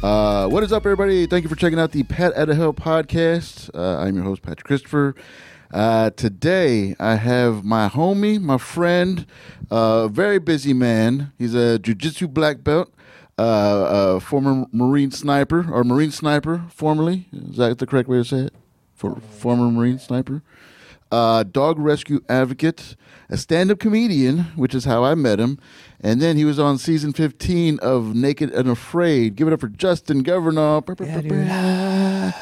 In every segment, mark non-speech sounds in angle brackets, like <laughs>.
Uh, what is up, everybody? Thank you for checking out the Pat at a podcast. Uh, I'm your host, Patrick Christopher. Uh, today, I have my homie, my friend, uh, very busy man. He's a jujitsu black belt, uh, former Marine sniper, or Marine sniper, formerly. Is that the correct way to say it? For, former Marine sniper. Uh, dog rescue advocate, a stand up comedian, which is how I met him. And then he was on season 15 of Naked and Afraid. Give it up for Justin Governale. Yeah.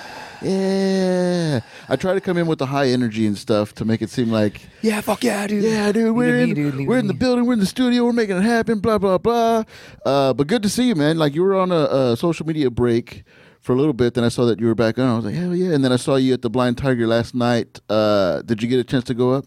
Yeah. I try to come in with the high energy and stuff to make it seem like, Yeah, fuck yeah, dude. yeah, dude, we're in, me, dude. We're in the me. building, we're in the studio, we're making it happen, blah, blah, blah. Uh, but good to see you, man. Like, you were on a, a social media break for a little bit, then I saw that you were back on. I was like, hell yeah. And then I saw you at the Blind Tiger last night. Uh, did you get a chance to go up?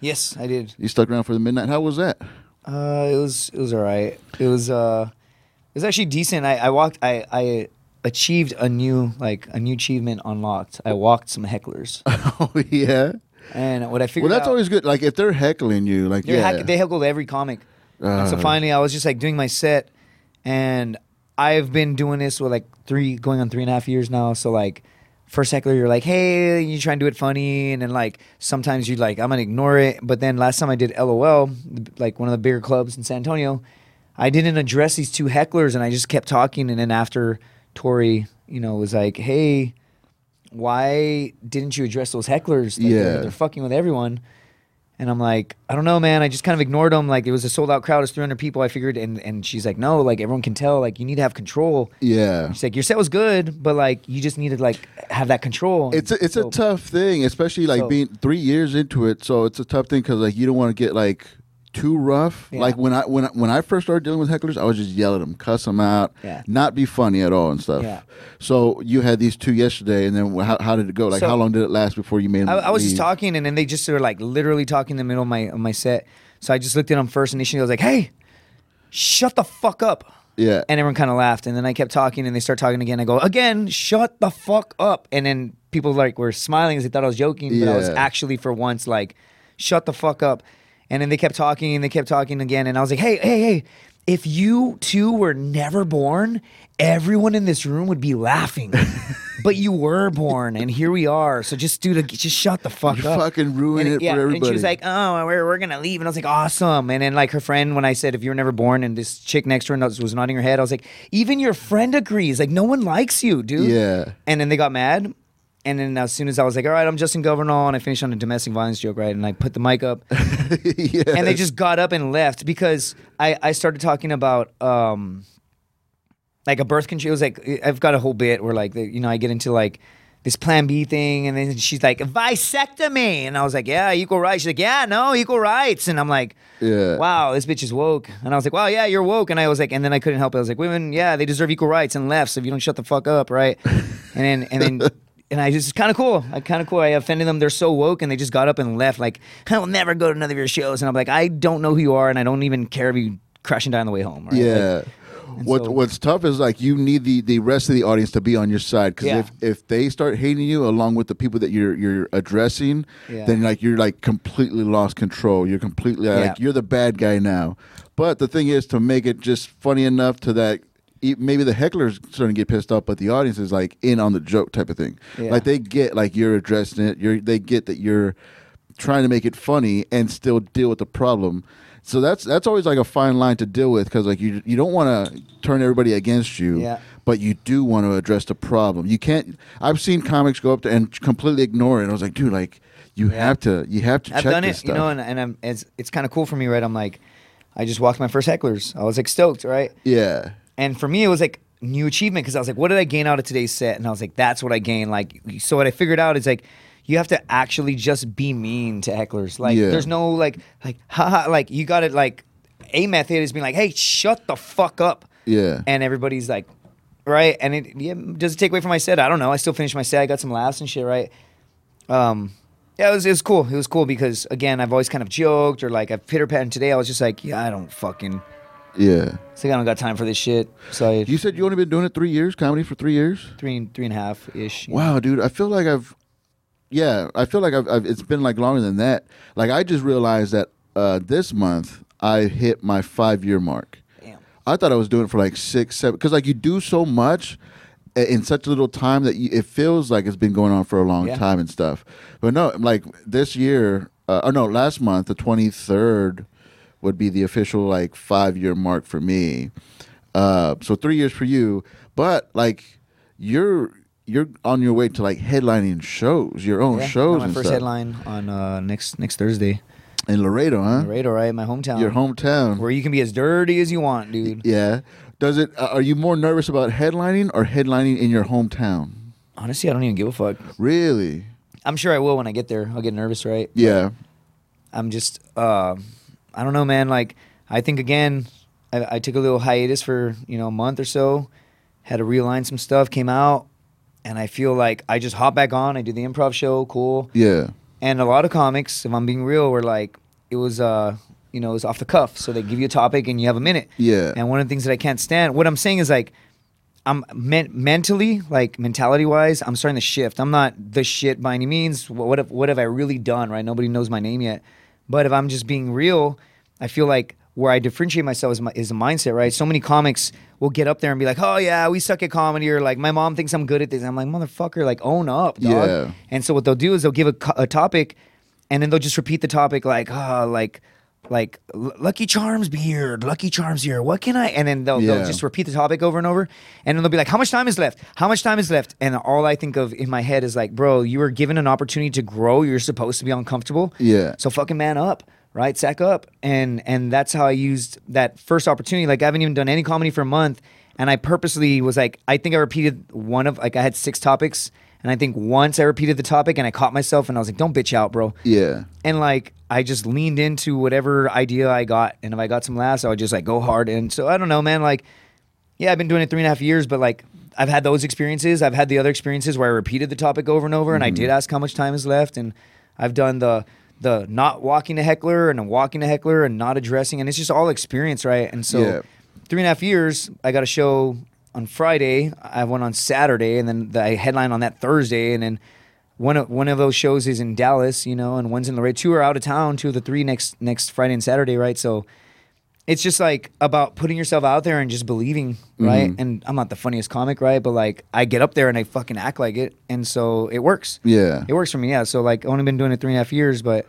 Yes, I did. You stuck around for the midnight. How was that? Uh, it was it was all right. It was uh, it was actually decent. I, I walked. I I achieved a new like a new achievement unlocked. I walked some hecklers, <laughs> oh, yeah. and what I figured Well, that's out, always good. Like, if they're heckling you, like, yeah. heck- they heckled every comic. and so Uh. finally, I was just like doing my set, and I've been doing this with like three going on three and a half years now. So like. First heckler, you're like, hey, you try and do it funny, and then like sometimes you're like, I'm gonna ignore it. But then last time I did LOL, like one of the bigger clubs in San Antonio, I didn't address these two hecklers, and I just kept talking. And then after Tori, you know, was like, hey, why didn't you address those hecklers? Like, Yeah. they're, they're fucking with everyone. And I'm like, I don't know, man. I just kind of ignored them. Like it was a sold out crowd, it's 300 people. I figured, and and she's like, no, like everyone can tell. Like you need to have control. yeah. She's like, your set was good, but like you just need to like have that control. It's a, it's a tough thing, especially like So- being three years into it. So it's a tough thing because like you don't want to get like too rough. Yeah. Like when I when I, when I first started dealing with hecklers, I was just yell at them, cuss them out, Yeah. not be funny at all and stuff. Yeah. So you had these two yesterday, and then how, how did it go? Like So- how long did it last before you made them? I, I was just talking, and then they just were like literally talking in the middle of my of my set. So I just looked at them first. Initially, I was like, hey, shut the fuck up. Yeah. And everyone kind of laughed. And then I kept talking and they start talking again. I go, again, shut the fuck up. And then people like were smiling as they thought I was joking, but I was actually for once like, shut the fuck up. And then they kept talking and they kept talking again. And I was like, hey, hey, hey, if you two were never born, everyone in this room would be laughing. <laughs> but you were born and here we are. So just do the just shut the fuck You up. fucking ruined And it yeah, for And she was like, "Oh, we're, we're gonna leave," and I was like, "Awesome!" And then like her friend, when I said, "If you were never born," and this chick next to her was nodding her head, I was like, "Even your friend agrees. Like, no one likes you, dude." Yeah. And then they got mad. And then as soon as I was like, "All right, I'm Justin Governale," and I finished on a domestic violence joke, right? And I put the mic up, <laughs> yeah. and they just got up and left because I I started talking about um like a birth control. It was like I've got a whole bit where like you know I get into like this Plan B thing, and then she's like vasectomy, and I was like, yeah, equal rights. She's like, yeah, no, equal rights, and I'm like, Yeah. wow, this bitch is woke, and I was like, wow, yeah, you're woke, and I was like, and then I couldn't help it. I was like, women, yeah, they deserve equal rights and left. So if you don't shut the fuck up, right? and then and then. <laughs> And I just kind of cool. I kind of cool. I offended them. They're so woke, and they just got up and left. Like I will never go to another of your shows. And I'm like, I don't know who you are, and I don't even care if you crash and die on the way home. Right? Like, Yeah. What so- What's tough is like you need the, the rest of the audience to be on your side because Yeah. if, if they start hating you along with the people that you're you're addressing, Yeah. then like you're like completely lost control. You're completely like Yeah. you're the bad guy now. But the thing is to make it just funny enough to that maybe the heckler's starting to get pissed off, but the audience is like in on the joke type of thing. Yeah. Like they get like you're addressing it. You're they get that you're trying to make it funny and still deal with the problem. So that's that's always like a fine line to deal with because like you you don't want to turn everybody against you, Yeah. but you do want to address the problem. You can't. I've seen comics go up there and completely ignore it. I was like, dude, like you Yeah. have to you have to I've check done it, you know, and, and I'm it's it's kind of cool for me, right? I'm like, I just walked my first hecklers. I was like stoked, right? yeah, And for me, it was like new achievement because I was like, what did I gain out of today's set? And I was like, that's what I gained. Like, so what I figured out is like, you have to actually just be mean to hecklers. Like, Yeah. there's no like, like, <laughs> haha, like you got it. Like, a method is being like, hey, shut the fuck up. yeah. And everybody's like, right? And it yeah, does it take away from my set? I don't know. I still finished my set. I got some laughs and shit, right? Um, yeah, it was, it was cool. It was cool because again, I've always kind of joked or like I've pitter patted. Today, I was just like, yeah, I don't fucking. Yeah. It's like I don't got time for this shit. So I, You said you only been doing it three years, comedy for three years. three and three and a half ish. Wow, dude, I feel like I've, yeah, I feel like I've, I've it's been like longer than that. Like I just realized that uh, this month I hit my five year mark. Damn. I thought I was doing it for like six, seven, because like you do so much i- in such a little time that you, it feels like it's been going on for a long Yeah. time and stuff. But no, like this year, uh, or no, last month, the twenty third would be the official like five year mark for me. Uh, so three years for you, but like you're you're on your way to like headlining shows, your own Yeah, shows my first stuff headline on uh, next next Thursday. in Laredo, huh? Laredo, right? My hometown. Your hometown. Where you can be as dirty as you want, dude. Yeah. Does it? Uh, are you more nervous about headlining or headlining in your hometown? Honestly, I don't even give a fuck. Really? I'm sure I will when I get there. I'll get nervous, right? Yeah. I'm just, uh, I don't know, man. Like, I think again, I, I took a little hiatus for you know a month or so, had to realign some stuff, came out, and I feel like I just hop back on. I do the improv show, cool. Yeah. And a lot of comics, if I'm being real, were like, it was, uh, you know, it was off the cuff. So they give you a topic and you have a minute. Yeah. And one of the things that I can't stand, what I'm saying is like, I'm men- mentally, like mentality wise, I'm starting to shift. I'm not the shit by any means. What, what have what have I really done? Right? Nobody knows my name yet. But if I'm just being real, I feel like where I differentiate myself is, my, is a mindset. Right? So many comics will get up there and be like, "Oh yeah, we suck at comedy," or like, "My mom thinks I'm good at this." I'm like, "Motherfucker, like own up, dog." Yeah. And so what they'll do is they'll give a, co- a topic, and then they'll just repeat the topic like, "Ah, like." Like L- Lucky Charms beard, Lucky Charms here. What can I? And then they'll, Yeah. they'll just repeat the topic over and over, and then they'll be like, "How much time is left? How much time is left?" And all I think of in my head is like, "Bro, you were given an opportunity to grow. You're supposed to be uncomfortable. Yeah. So fucking man up, right? Sack up." And and that's how I used that first opportunity. Like I haven't even done any comedy for a month, and I purposely was like, I think I repeated one of like I had six topics, and I think once I repeated the topic, and I caught myself, and I was like, "Don't bitch out, bro." Yeah. and like I just leaned into whatever idea I got, and if I got some laughs, I would just like go hard. And so I don't know, man. Like, yeah, I've been doing it three and a half years, but like I've had those experiences. I've had the other experiences where I repeated the topic over and over, and I mm-hmm. did ask how much time is left, and I've done the the not walking to heckler and walking to heckler and not addressing, and it's just all experience, right? And so Yeah. three and a half years, I got a show on Friday. I have one on Saturday, and then the I headline on that Thursday, and then one of one of those shows is in Dallas, you know, and one's in Laredo. Two are out of town. Two of the three next next Friday and Saturday, right? So it's just like about putting yourself out there and just believing, right? Mm-hmm. And I'm not the funniest comic, right? But like I get up there and I fucking act like it, and so it works. Yeah. It works for me, yeah. So like I've only been doing it three and a half years, but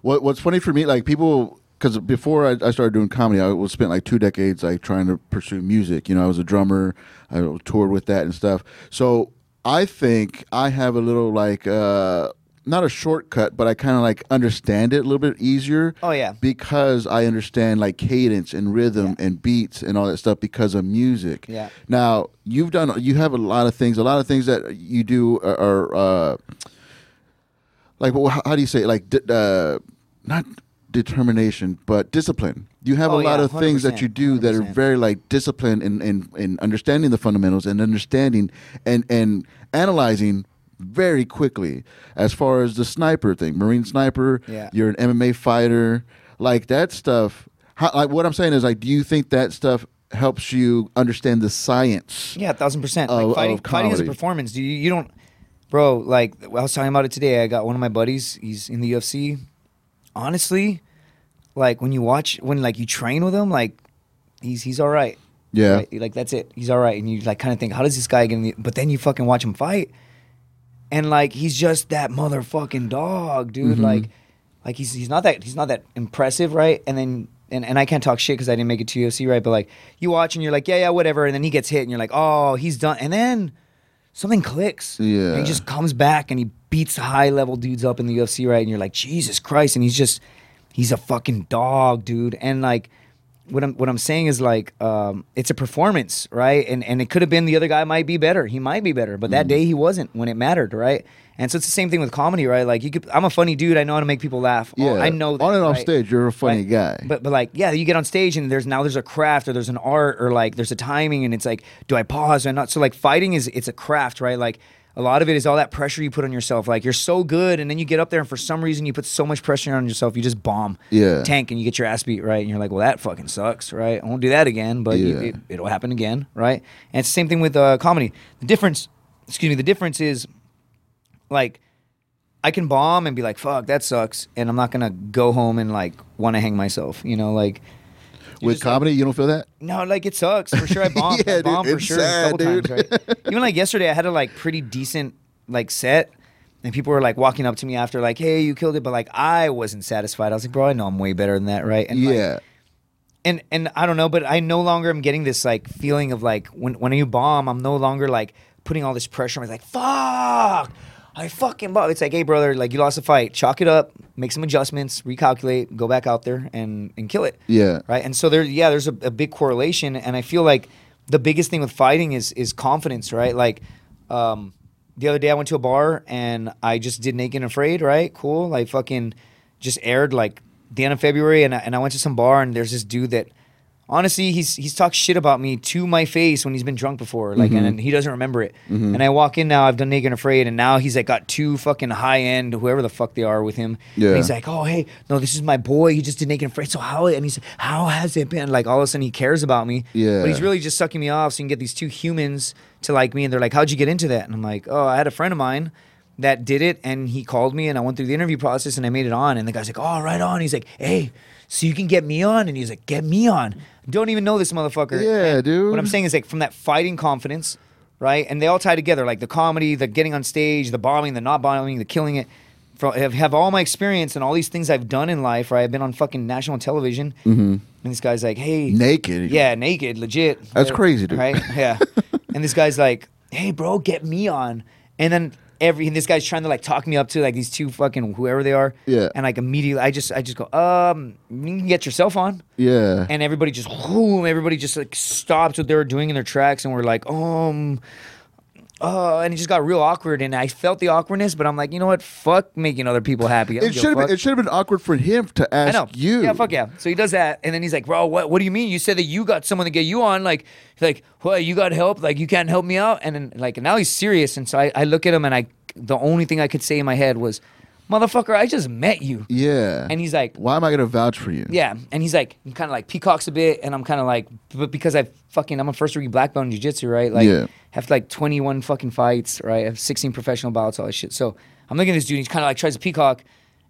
What What's funny for me, like people, because before I, I started doing comedy, I was spent like two decades like trying to pursue music. You know, I was a drummer. I toured with that and stuff. So I think I have a little like uh not a shortcut, but I kind of like understand it a little bit easier. Oh, yeah. because I understand like cadence and rhythm Yeah. and beats and all that stuff because of music. Yeah. Now you've done you have a lot of things. A lot of things that you do are. are uh, like how, do you say it? like uh, not determination but discipline you have Oh, a lot yeah, of things that 100%, you do that are very like disciplined in, in, in understanding the fundamentals and understanding and and analyzing very quickly as far as the sniper thing marine sniper Yeah. you're an mma fighter like that stuff how, like what i'm saying is like do you think that stuff helps you understand the science Yeah, a thousand percent. Of- Like fighting, of fighting is a performance. Do you, you don't, bro? Like I was talking about it today. I got one of my buddies. He's in the UFC. Honestly, like when you watch, when like you train with him, like he's he's all right. Yeah. Right? Like that's it. He's all right. And you like kind of think, how does this guy get in the? But then you fucking watch him fight, and like he's just that motherfucking dog, dude. Mm-hmm. Like, like he's he's not that he's not that impressive, right? And then and, and I can't talk shit because I didn't make it to UFC, right? But like you watch and you're like, yeah, yeah, whatever. And then he gets hit and you're like, oh, he's done. And then something clicks. Yeah. And he just comes back and he beats high level dudes up in the UFC, right? And you're like, Jesus Christ. And he's just, he's a fucking dog, dude. And like, what I'm what I'm saying is like, um, it's a performance, right? And and it could have been the other guy might be better. He might be better, but that Mm. day he wasn't when it mattered, right? And so it's the same thing with comedy, right? Like you could, I'm a funny dude. I know how to make people laugh. Oh, yeah I know that, on and off right? stage you're a funny Right. guy But but like yeah, you get on stage and there's now there's a craft or there's an art or like there's a timing and it's like do I pause or not? So like fighting is it's a craft, right? Like a lot of it is all that pressure you put on yourself. Like you're so good and then you get up there and for some reason you put so much pressure on yourself, you just bomb, Yeah. tank and you get your ass beat, right? And you're like, well that fucking sucks, right? I won't do that again, but you, Yeah. it, it'll happen again, right? And it's the same thing with uh, comedy. The difference, excuse me, the difference is like I can bomb and be like, "Fuck, that sucks," and I'm not gonna go home and like want to hang myself. You know, like with just like- comedy, you don't feel that? No, like it sucks for sure. I <laughs> bombed. Yeah, I dude, for sure sad, a couple dude. times. Right? <laughs> Even like yesterday, I had a like pretty decent like set, and people were like walking up to me after like, "Hey, you killed it," but like I wasn't satisfied. I was like, "Bro, I know I'm way better than that, right?" And like, yeah, and and I don't know, but I no longer am getting this like feeling of like when when you bomb, I'm no longer like putting all this pressure. I'm like, fuck, I fucking bomb. It's like, hey brother, like you lost a fight, chalk it up, make some adjustments, recalculate, go back out there and and kill it. yeah, Right. And so there, yeah, there's a, a big correlation, and I feel like the biggest thing with fighting is is confidence, right? Like, um, the other day I went to a bar and I just did Naked and Afraid, right? Cool. I fucking just aired like the end of February, and I, and I went to some bar and there's this dude that. Honestly, he's he's talked shit about me to my face when he's been drunk before, like, and, mm-hmm. and he doesn't remember it. Mm-hmm. And I walk in now, I've done Naked and Afraid, and now he's like got two fucking high end, whoever the fuck they are with him. Yeah. And he's like, oh hey, no, this is my boy. He just did Naked and Afraid. So how? And he's how has it been? Like all of a sudden he cares about me. Yeah. But he's really just sucking me off so you can get these two humans to like me. And they're like, how'd you get into that? And I'm like, oh, I had a friend of mine that did it and he called me and I went through the interview process and I made it on. And the guy's like, oh, right on. He's like, hey, so you can get me on? And he's like, get me on. Don't even know this motherfucker. Yeah, And dude. What I'm saying is like from that fighting confidence, right? And they all tie together, like the comedy, the getting on stage, the bombing, the not bombing, the killing it. From, have, have all my experience and all these things I've done in life, right? I've been on fucking national television. Mm-hmm. And this guy's like, hey, naked. yeah, naked, legit. That's Right? crazy, dude. Right? Yeah. <laughs> and this guy's like, "Hey, bro, get me on." And then every and this guy's trying to like talk me up to like these two fucking whoever they are. Yeah. And like immediately, I just I just go, um, you can get yourself on. yeah, And everybody just, boom, everybody just like stops what they were doing in their tracks, and we're like, um. Oh, and it just got real awkward, and I felt the awkwardness, but I'm like, you know what? Fuck making other people happy. It should have been. It should have been awkward for him to I ask know. you. Yeah, fuck yeah. So he does that, and then he's like, "Bro, what? What do you mean? You said that you got someone to get you on. Like, like, what? You got help? Like, you can't help me out?" And then, like, now he's serious, and so I, I look at him, and I, the only thing I could say in my head was, "Motherfucker, I just met you." Yeah. And he's like, why am I gonna vouch for you? yeah, and he's like, I'm kind of like peacocks a bit, and I'm kind of like, but because I fucking, I'm a first degree black belt in jiu-jitsu, right? Like, Yeah. have like 21 fucking fights, right? I have 16 professional bouts, all that shit. So I'm looking at this dude, he's kind of like tries to peacock,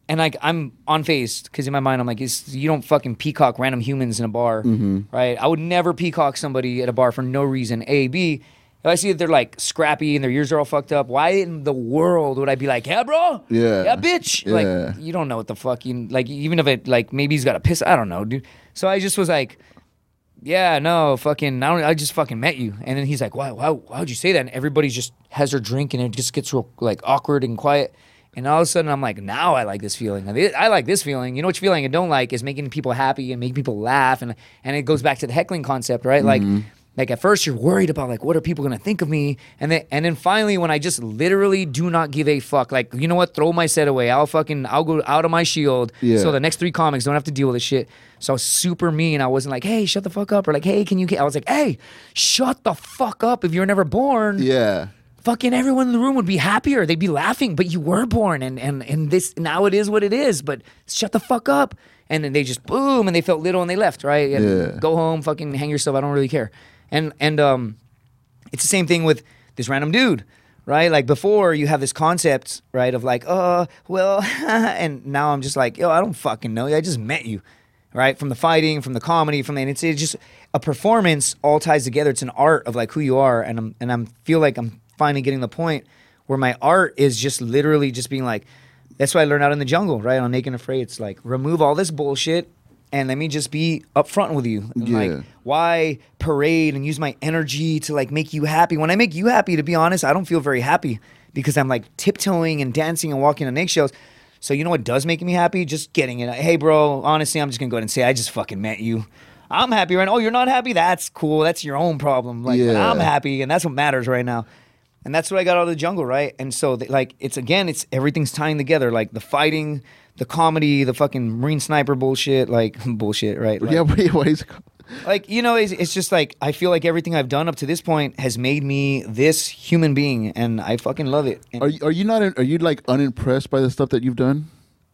and like I'm on phased because in my mind I'm like, you don't fucking peacock random humans in a bar, Mm-hmm. right? I would never peacock somebody at a bar for no reason. A, B. If I see that they're like scrappy and their ears are all fucked up, why in the world would I be like, yeah, bro? Yeah. Yeah, bitch. Yeah. Like, you don't know what the fuck you like even if it like maybe he's got a piss I don't know dude. So I just was like yeah no fucking I, don't, I just fucking met you. And then he's like why why why'd you say that? And everybody just has their drink and it just gets real like awkward and quiet. And all of a sudden I'm like now I like this feeling. I I like this feeling. You know which feeling I don't like? Is making people happy and making people laugh and and it goes back to the heckling concept right? Like mm-hmm. Like at first you're worried about like what are people gonna think of me and then and then finally when I just literally do not give a fuck like you know what throw my set away I'll fucking I'll go out of my shield Yeah. so the next three comics don't have to deal with this shit so I was super mean I wasn't like hey shut the fuck up or like hey can you get I was like hey shut the fuck up if you were never born Yeah. fucking everyone in the room would be happier. They'd be laughing, but you were born, and and and this now it is what it is. But shut the fuck up. And then they just boom, and they felt little, and they left. Right? And Yeah. Go home, fucking hang yourself. I don't really care. And and um, it's the same thing with this random dude. Right, like before, you have this concept, right, of like, oh, well, <laughs> and now I'm just like, yo, I don't fucking know you. I just met you, right? From the fighting, from the comedy, from the, and it's, it's just a performance all ties together. It's an art of like who you are, and I'm and I'm feel like I'm finally getting the point where my art is just literally just being like, that's why I learned out in the jungle, right? On Naked and Afraid, it's like remove all this bullshit and let me just be upfront with you. And, Yeah. Like, why parade and use my energy to like make you happy? When I make you happy, to be honest, I don't feel very happy because I'm like tiptoeing and dancing and walking on eggshells. So you know what does make me happy? Just getting it. Hey, bro, honestly, I'm just gonna go ahead and say I just fucking met you. I'm happy right now. Oh, you're not happy? That's cool. That's your own problem. Like, Yeah. I'm happy, and that's what matters right now. And that's what I got out of the jungle, right? And so, th- like, it's again, it's everything's tying together. Like the fighting, the comedy, the fucking marine sniper bullshit, like <laughs> bullshit, right? Like, yeah. <laughs> What, what is it called? like you know, it's, it's just like I feel like everything I've done up to this point has made me this human being, and I fucking love it. And, Are you, are you not? Are you like unimpressed by the stuff that you've done?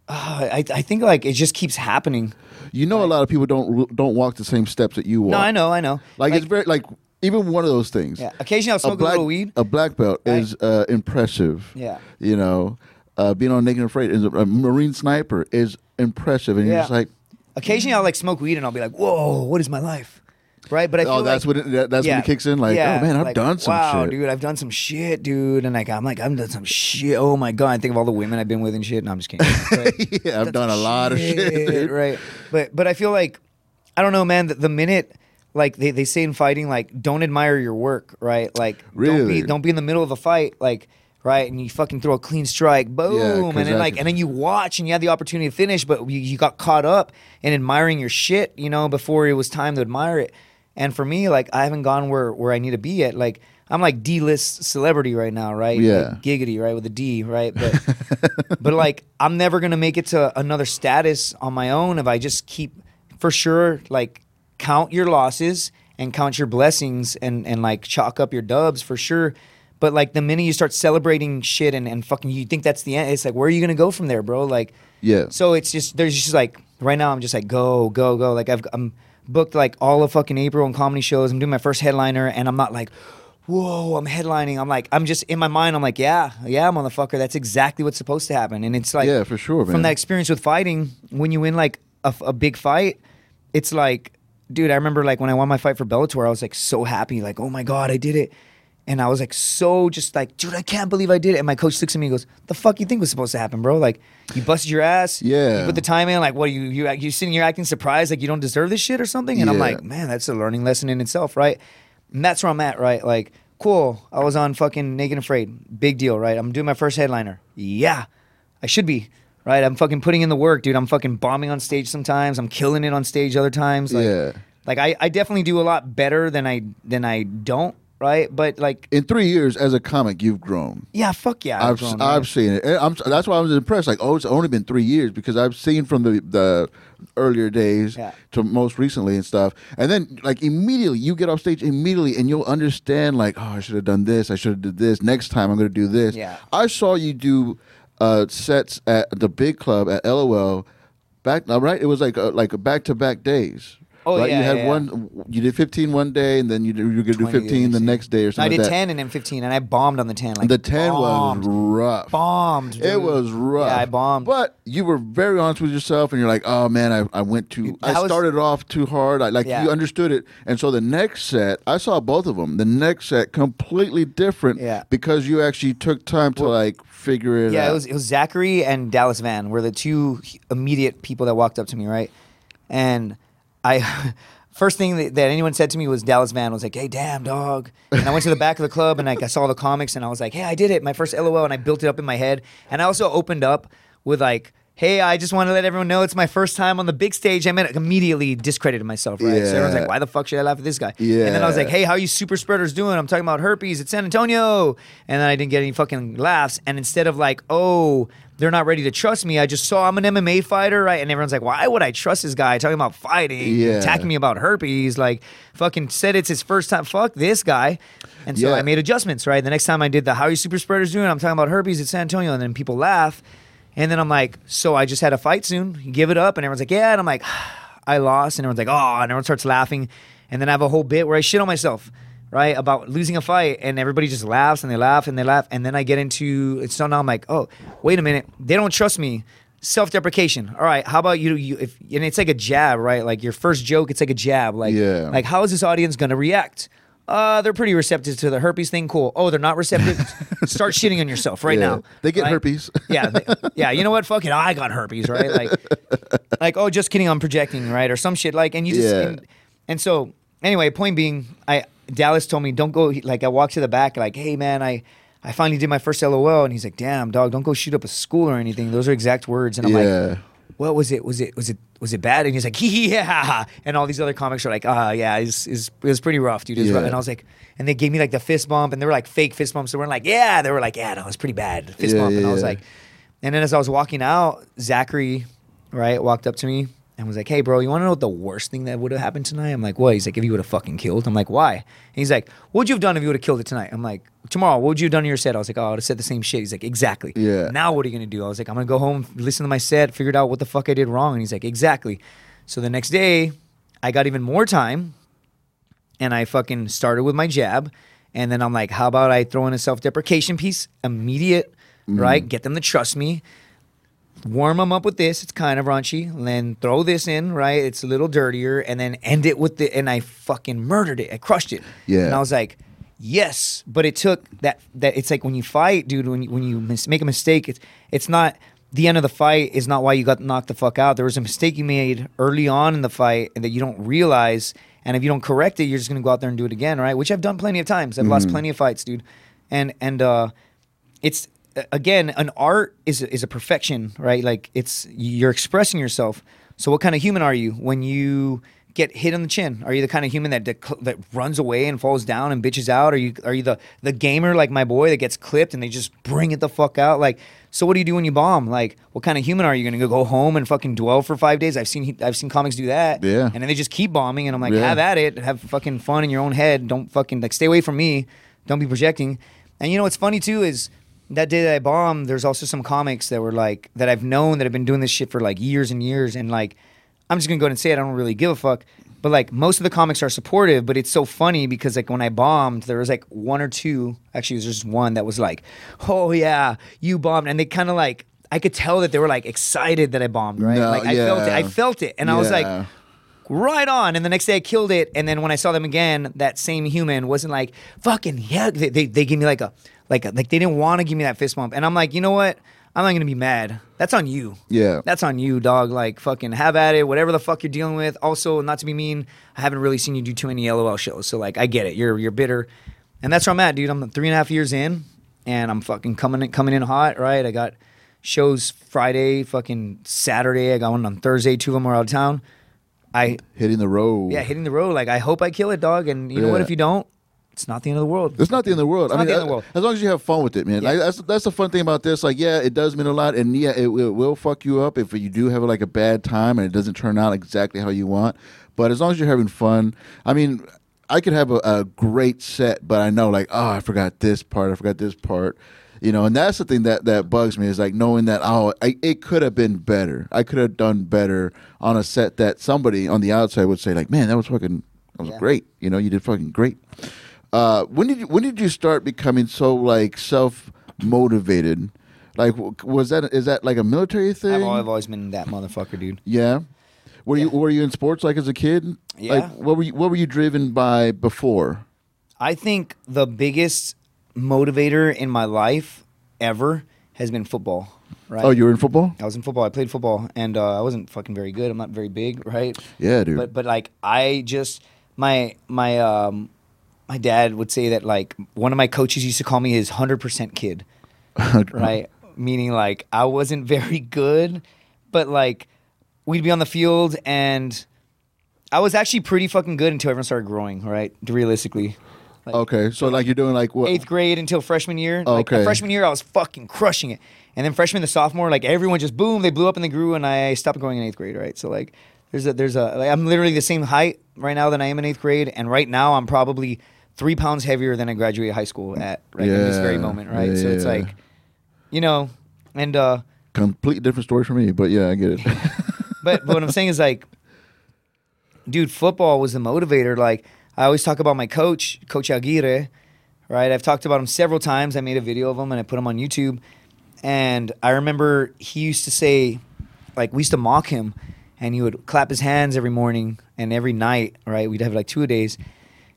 uh, I, I think like it just keeps happening. You know, a lot of people don't don't walk the same steps that you walk. No, I know, I know. Like, it's very like even one of those things. yeah. Occasionally, I'll smoke a, black, little weed. A black belt Right. is uh, impressive. Yeah. You know, uh, being on Naked and Afraid is a, a Marine sniper is impressive, and you're Yeah. just like, occasionally I'll like smoke weed and I'll be like, whoa, what is my life? Right, but I feel Oh, that's like, what it, that, that's when it kicks in. Like, yeah, oh man, I've like, done some wow, shit. dude, I've done some shit, dude, and like I'm like I've done some shit. Oh my god, I think of all the women I've been with and shit. No, I'm just kidding. <laughs> Right? yeah, I've done a lot of shit. dude. right? But but I feel like I don't know, man. The, the minute like they, they say in fighting, like don't admire your work, right? Like don't Really? be don't be in the middle of a fight, like right, and you fucking throw a clean strike, boom, 'cause and then like could- and then you watch and you had the opportunity to finish, but you, you got caught up in admiring your shit, you know, before it was time to admire it. And for me, like I haven't gone where where I need to be yet. Like I'm like D list celebrity right now, right? Yeah. Like, giggity, right, with a D, right? But <laughs> but like I'm never gonna make it to another status on my own if I just keep for sure like count your losses and count your blessings and and like chalk up your dubs for sure. But like the minute you start celebrating shit and, and fucking you think that's the end, it's like where are you gonna go from there, bro? Like Yeah. so it's just there's just like right now I'm just like go go go like I've I'm booked like all of fucking April and comedy shows. I'm doing my first headliner and I'm not like whoa I'm headlining. I'm like I'm just in my mind I'm like yeah yeah motherfucker that's exactly what's supposed to happen and it's like Yeah, for sure, from that experience with fighting when you win like a big fight it's like dude I remember like when I won my fight for Bellator I was like so happy like oh my god I did it. And I was like so just like, dude, I can't believe I did it. And my coach looks at me and goes, "The fuck you think was supposed to happen, bro? Like, you busted your ass. Yeah. You put the time in. Like, what? Are you you you sitting here acting surprised, like you don't deserve this shit or something? And I'm like, man, that's a learning lesson in itself, right? And that's where I'm at, right? Like, cool. I was on fucking Naked and Afraid, big deal, right? I'm doing my first headliner. Yeah, I should be. Right, I'm fucking putting in the work, dude. I'm fucking bombing on stage sometimes. I'm killing it on stage other times. Like, Yeah. like I, I definitely do a lot better than I than I don't, right? But like, In three years as a comic, you've grown. yeah, fuck yeah, I've grown, I've seen it. And I'm, that's why I was impressed. Like, oh, it's only been three years because I've seen from the the earlier days Yeah. to most recently and stuff. And then like immediately you get off stage immediately and you'll understand like, oh, I should have done this. I should have did this. Next time I'm going to do this. Yeah. I saw you do uh, sets at the big club at LOL. Back, uh, right? It was like a, like back to back days. Oh, right? yeah, you had yeah. one. You did 15 one day, and then you did, you were gonna do 15 the next day or No, I did like that. ten and then fifteen, and I bombed on the ten. Like The 10 bombed, was rough. bombed. It was rough. Yeah, I bombed. But you were very honest with yourself, and you're like, "Oh man, I, I went too. I was- started off too hard. I like Yeah. you understood it." And so the next set, I saw both of them. The next set completely different. Yeah. Because you actually took time to like figure it yeah, out. it was it was Zachary and Dallas Van were the two immediate people that walked up to me, right? And I <laughs> first thing that, that anyone said to me was Dallas Van was like, "Hey, damn dog," and I went to the back of the club and like I saw the comics and I was like, "Hey, I did it, my first LOL," and I built it up in my head. And I also opened up with like. Hey, I just want to let everyone know it's my first time on the big stage. I meant immediately discredited myself, right? So everyone's Yeah. like, "Why the fuck should I laugh at this guy?" Yeah. And then I was like, "Hey, how are you super spreaders doing? I'm talking about herpes at San Antonio. And then I didn't get any fucking laughs. And instead of like, oh, they're not ready to trust me, I just saw I'm an MMA fighter, right? And everyone's like, why would I trust this guy talking about fighting, Yeah. attacking me about herpes? Like, fucking said it's his first time. Fuck this guy. And so Yeah. I made adjustments, right? The next time I did the how are you super spreaders doing, I'm talking about herpes at San Antonio. And then people laugh. And then I'm like, so I just had a fight soon. You give it up. And everyone's like, yeah. And I'm like, <sighs> I lost. And everyone's like, oh. And everyone starts laughing. And then I have a whole bit where I shit on myself, right? About losing a fight. And everybody just laughs and they laugh and they laugh. And then I get into it's so now I'm like, oh, wait a minute. They don't trust me. Self deprecation. All right. How about you? You if and it's like a jab, right? Like your first joke, it's like a jab. Like, Yeah. like how is this audience gonna react? Uh, they're pretty receptive to the herpes thing. Cool. Oh, they're not receptive. <laughs> Start shitting on yourself right Yeah. now. They get right? herpes. yeah, they- yeah. You know what? Fuck it. I got herpes, right? Like, <laughs> like oh, just kidding. I'm projecting, right, or some shit. Like, and you just Yeah. and, and so anyway. Point being, I Dallas told me don't go. Like, I walked to the back, like, hey man, I. I finally did my first LOL, and he's like, "Damn, dog, don't go shoot up a school or anything." Those are exact words, and I'm Yeah. like, "What was it? Was it? Was it? Was it bad?" And he's like, <laughs> "Yeah," and all these other comics are like, "Ah, yeah, it's, it's, it was pretty rough, dude." It rough." Yeah. And I was like, and they gave me like the fist bump, and they were like fake fist bumps. They weren't like, "Yeah," they were like, "Yeah, no, it's pretty bad fist Yeah, bump," and I was yeah. like, and then as I was walking out, Zachary, right, walked up to me and was like, "Hey, bro, you want to know what the worst thing that would have happened tonight?" I'm like, "What?" He's like, "If you would have fucking killed." I'm like, "Why?" And he's like, "What would you have done if you would have killed it tonight?" I'm like, "Tomorrow, what would you have done in your set?" I was like, "Oh, I would have said the same shit." He's like, "Exactly." Yeah. Now what are you gonna do? I was like, "I'm gonna go home, listen to my set, figure out what the fuck I did wrong." And he's like, "Exactly." So the next day, I got even more time and I fucking started with my jab. And then I'm like, how about I throw in a self deprecation piece, immediate, mm-hmm. right? Get them to trust me. Warm them up with this. It's kind of raunchy. And then throw this in, right? It's a little dirtier, and then end it with the. And I fucking murdered it. I crushed it. Yeah. And I was like, yes, but it took that. That it's like when you fight, dude. When you, when you mis- make a mistake, it's it's not. The end of the fight is not why you got knocked the fuck out. There was a mistake you made early on in the fight and that you don't realize. And if you don't correct it, you're just gonna go out there and do it again, right? Which I've done plenty of times. I've lost plenty of fights, dude. And and uh, it's again an art is is a perfection right? Like it's you're expressing yourself. So what kind of human are you? When you get hit on the chin are you the kind of human that dec- that runs away and falls down and bitches out? Are you are you the the gamer like my boy that gets clipped and they just bring it the fuck out? Like so what do you do when you bomb? Like what kind of human are you? Gonna go home and fucking dwell for five days? I've seen i've seen comics do that. Yeah. and then they just keep bombing and i'm like Yeah. have at it. Have fucking fun in your own head. Don't fucking like stay away from me. Don't be projecting. And you know what's funny too is that day that I bombed, there's also some comics that were like that I've known that have been doing this shit for like years and years, and like I'm just gonna go ahead and say it. I don't really give a fuck. But like most of the comics are supportive, but it's so funny because like when I bombed, there was like one or two. Actually, it was just one that was like, "Oh yeah, you bombed," and they kind of like I could tell that they were like excited that I bombed, right? No, like I felt it. yeah. I felt it, and I was like, Yeah. Right on. And the next day I killed it. And then when I saw them again, that same human wasn't like, fucking yeah. They, they, they gave me like a, like a, like they didn't want to give me that fist bump. And I'm like, you know what? I'm not gonna be mad. That's on you. Yeah. That's on you, dog. Like fucking have at it, whatever the fuck you're dealing with. Also, not to be mean, I haven't really seen you do too many LOL shows. So like I get it. You're you're bitter. And that's where I'm at, dude. I'm three and a half years in and I'm fucking coming in coming in hot, right? I got shows Friday, fucking Saturday. I got one on Thursday, two of them are out of town. I Hitting the road. yeah, hitting the road. Like I hope I kill it, dog. And you know what? Yeah. If you don't, it's not the end of the world. It's not the end of the world. It's I mean, the end of the world. as long as you have fun with it, man. Yeah. Like, that's that's the fun thing about this. Like, yeah, it does mean a lot, and yeah, it, will- will fuck you up if you do have like a bad time and it doesn't turn out exactly how you want. But as long as you're having fun, I mean, I could have a, a great set, but I know like, oh, I forgot this part, I forgot this part. You know, and that's the thing that, that bugs me is like knowing that oh, I, it could have been better. I could have done better on a set that somebody on the outside would say like, man, that was fucking, that was Yeah. great. You know, you did fucking great. Uh, when did you, when did you start becoming so like self motivated? Like, was that is that like a military thing? I've, I've always been that motherfucker, dude. yeah. Were you were you in sports like as a kid? Yeah. Like, what were you what were you driven by before? I think the biggest motivator in my life ever has been football. Right. Oh, you were in football? I was in football. I played football, and uh, I wasn't fucking very good. I'm not very big, right? Yeah, dude. But but like I just my my um my dad would say that like one of my coaches used to call me his hundred percent kid, <laughs> right? Meaning like I wasn't <laughs> very good, but like we'd be on the field and I was actually pretty fucking good until everyone started growing, right? Realistically. Like, okay, so like you're doing like what? eighth grade until freshman year. Like Okay. freshman year, I was fucking crushing it, and then freshman to sophomore, like everyone just boom, they blew up and they grew, and I stopped growing in eighth grade. Right, so like there's a there's a like, I'm literally the same height right now than I am in eighth grade, and right now I'm probably three pounds heavier than I graduated high school at right in this very Yeah. moment. Right, Yeah, so it's yeah. like, you know, and uh, Completely different story for me, but yeah, I get it. but, <laughs> but what I'm saying is like, dude, football was the motivator. Like I always talk about my coach, Coach Aguirre, right? I've talked about him several times. I made a video of him and I put him on YouTube. And I remember he used to say, like, we used to mock him, and he would clap his hands every morning and every night, right? We'd have like two days.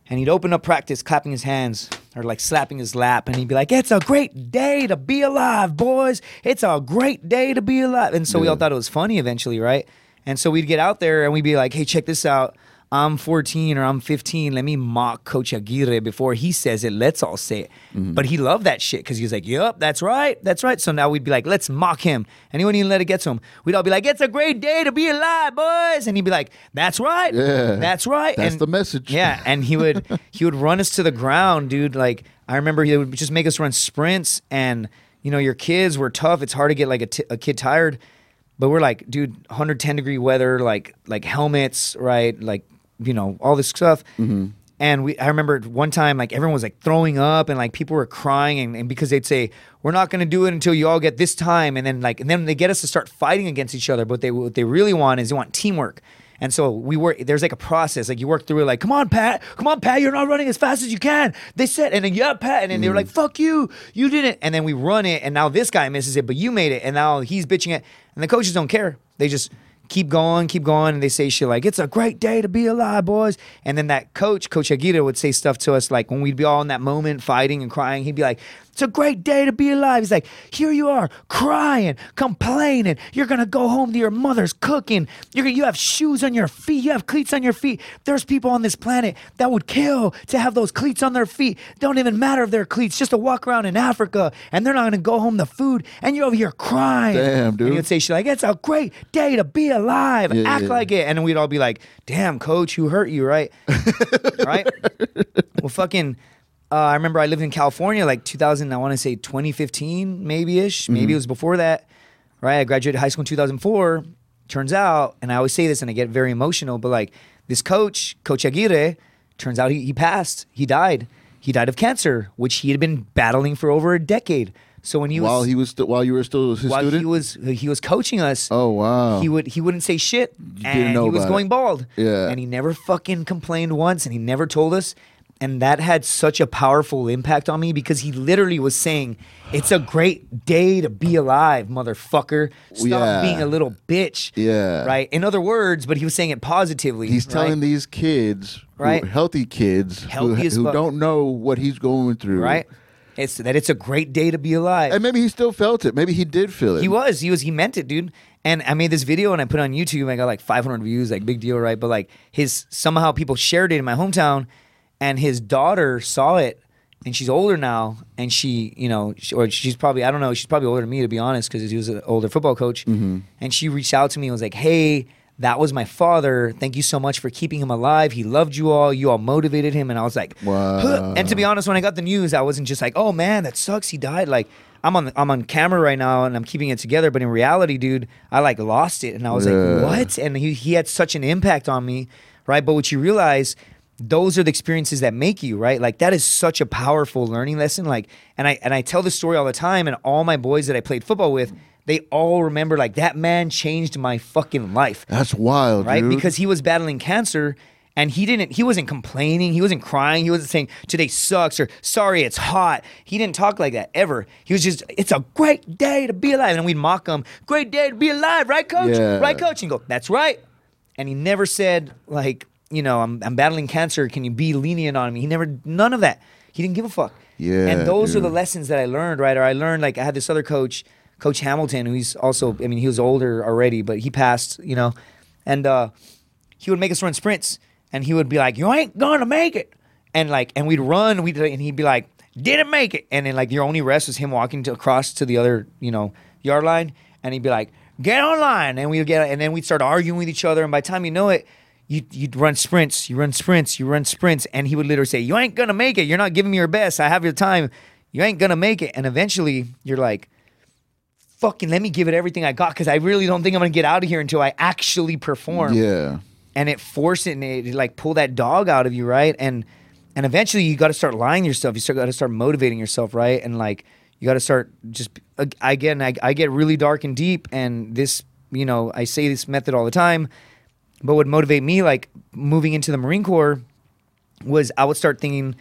And he'd open up practice clapping his hands or like slapping his lap. And he'd be like, It's a great day to be alive, boys. It's a great day to be alive. And so we all thought it was funny eventually, right? And so we'd get out there and we'd be like, Hey, check this out. I'm 14 or I'm 15. Let me mock Coach Aguirre before he says it. Let's all say it. Mm-hmm. But he loved that shit because he was like, Yep, that's right. That's right. So now we'd be like, Let's mock him. And he wouldn't even let it get to him. We'd all be like, It's a great day to be alive, boys. And he'd be like, That's right. Yeah. That's right. That's and, the message. Yeah. And he would <laughs> he would run us to the ground, dude. Like I remember he would just make us run sprints and you know, your kids were tough. It's hard to get like a, t- a kid tired. But we're like, dude, 110 degree weather, like like helmets, right? Like, you know, all this stuff. Mm-hmm. And we, I remember one time, like everyone was like throwing up, and like people were crying, and, and because they'd say, "We're not going to do it until you all get this time," and then like, and then they get us to start fighting against each other. But they what they really want is they want teamwork, And so we work. There's like a process. Like you work through it. Like, come on, Pat. Come on, Pat. You're not running as fast as you can. They said, and then yeah, Pat. And then they were like, fuck you. You didn't. And then we run it, and now this guy misses it, but you made it, and now he's bitching it, and the coaches don't care. They just keep going, keep going, and they say shit like, "It's a great day to be alive, boys." And then that coach, Coach Aguirre, would say stuff to us like when we'd be all in that moment, fighting and crying. He'd be like, "It's a great day to be alive." He's like, "Here you are, crying, complaining. You're gonna go home to your mother's cooking. You're gonna, you have shoes on your feet. You have cleats on your feet. There's people on this planet that would kill to have those cleats on their feet. Don't even matter if they're cleats, just to walk around in Africa, and they're not gonna go home to food. And you're over here crying. Damn, dude. And would say shit like, "It's a great day to be alive. Yeah, Act yeah. like it." And then we'd all be like, "Damn, coach, who hurt you, right?" <laughs> right? Well, fucking. Uh, I remember I lived in California like 2000. I want to say 2015, maybe ish. Maybe it was before that. Right? I graduated high school in 2004. Turns out, and I always say this, and I get very emotional, but like this coach, Coach Aguirre, turns out he, he passed. He died. He died of cancer, which he had been battling for over a decade. So when he while was he was st- while you were still his while student. he was he was coaching us, oh wow. he would he wouldn't say shit didn't and he was going it. bald Yeah. and he never fucking complained once and he never told us and that had such a powerful impact on me because he literally was saying it's a great day to be alive motherfucker stop Yeah. being a little bitch Yeah. right in other words but he was saying it positively He's right? telling these kids, Right. healthy kids, Healthy who, who don't know what he's going through, right it's that it's a great day to be alive And maybe he still felt it. Maybe he did feel it. He was. He was. He meant it, dude. And I made this video and I put it on YouTube. I got like 500 views, like big deal, right? But like his somehow people shared it in my hometown, and his daughter saw it, and she's older now, and she, you know, she, or she's probably I don't know, she's probably older than me to be honest, because he was an older football coach, Mm-hmm. and she reached out to me and was like, hey. That was my father. Thank you so much for keeping him alive. He loved you all. You all motivated him. And I was like, Wow. "Huh." And to be honest, when I got the news, I wasn't just like, "Oh man, that sucks. He died." Like I'm on I'm on camera right now and I'm keeping it together, but in reality, dude, I like lost it, and I was Yeah. like, "What?" And he he had such an impact on me, right? But what you realize. Those are the experiences that make you right. Like that is such a powerful learning lesson. Like, and I and I tell this story all the time. And all my boys that I played football with, they all remember like that man changed my fucking life That's wild, right? dude. Because he was battling cancer and he didn't he wasn't complaining, he wasn't crying, he wasn't saying today sucks or sorry it's hot. He didn't talk like that ever. He was just it's a great day to be alive. And we'd mock him, great day to be alive, right, coach? Yeah. Right, coach? And go, that's right. And he never said, like, you know, I'm I'm battling cancer. Can you be lenient on me? He never none of that. He didn't give a fuck. Yeah, And those are the lessons that I learned, right? Or I learned like I had this other coach, Coach Hamilton, who he's also I mean, he was older already, but he passed, you know. And uh he would make us run sprints and he would be like, You ain't gonna make it. And like and we'd run, we'd and he'd be like, Didn't make it. And then like your only rest was him walking to across to the other, you know, yard line and he'd be like, Get online and we'd get and then we'd start arguing with each other and by the time you know it, you you'd run sprints, you run sprints, you run sprints, and he would literally say, You ain't gonna make it, you're not giving me your best, I have your time, you ain't gonna make it. And eventually you're like, fucking let me give it everything I got because I really don't think I'm gonna get out of here until I actually perform. yeah. And it forced it and it, it like pull that dog out of you, right? And and eventually you got to start lying to yourself. You start got to start motivating yourself, right? And like you got to start just ag- again. I, I get really dark and deep, and this, you know, I say this method all the time. But what motivate me, like moving into the Marine Corps, was I would start thinking.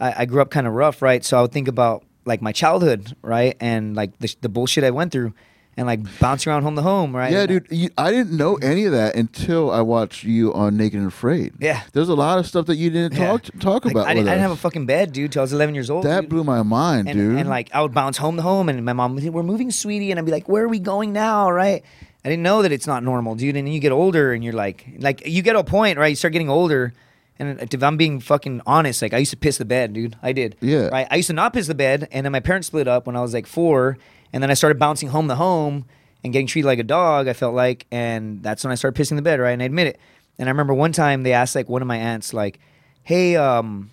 I, I grew up kind of rough, right? So I would think about like my childhood, right, and like the, the bullshit I went through, and like bouncing around home to home, right? Yeah, And- dude. You, I didn't know mm-hmm. any of that until I watched you on Naked and Afraid. Yeah. There's a lot of stuff that you didn't Yeah. talk talk Like, about. I, didn't, I didn't have a fucking bed, dude, till I was 11 years old. That dude. blew my mind, and, dude. and like I would bounce home to home, and my mom would say, "We're moving, sweetie," and I'd be like, "Where are we going now?" Right? I didn't know that it's not normal, dude. And then you get older, and you're like, like you get to a point, right? You start getting older, and if I'm being fucking honest, like I used to piss the bed, dude. I did. Yeah. Right. I used to not piss the bed, and then my parents split up when I was like four, and then I started bouncing home to home and getting treated like a dog. I felt like, and that's when I started pissing the bed, right? And I admit it. And I remember one time they asked like one of my aunts, like, "Hey, um."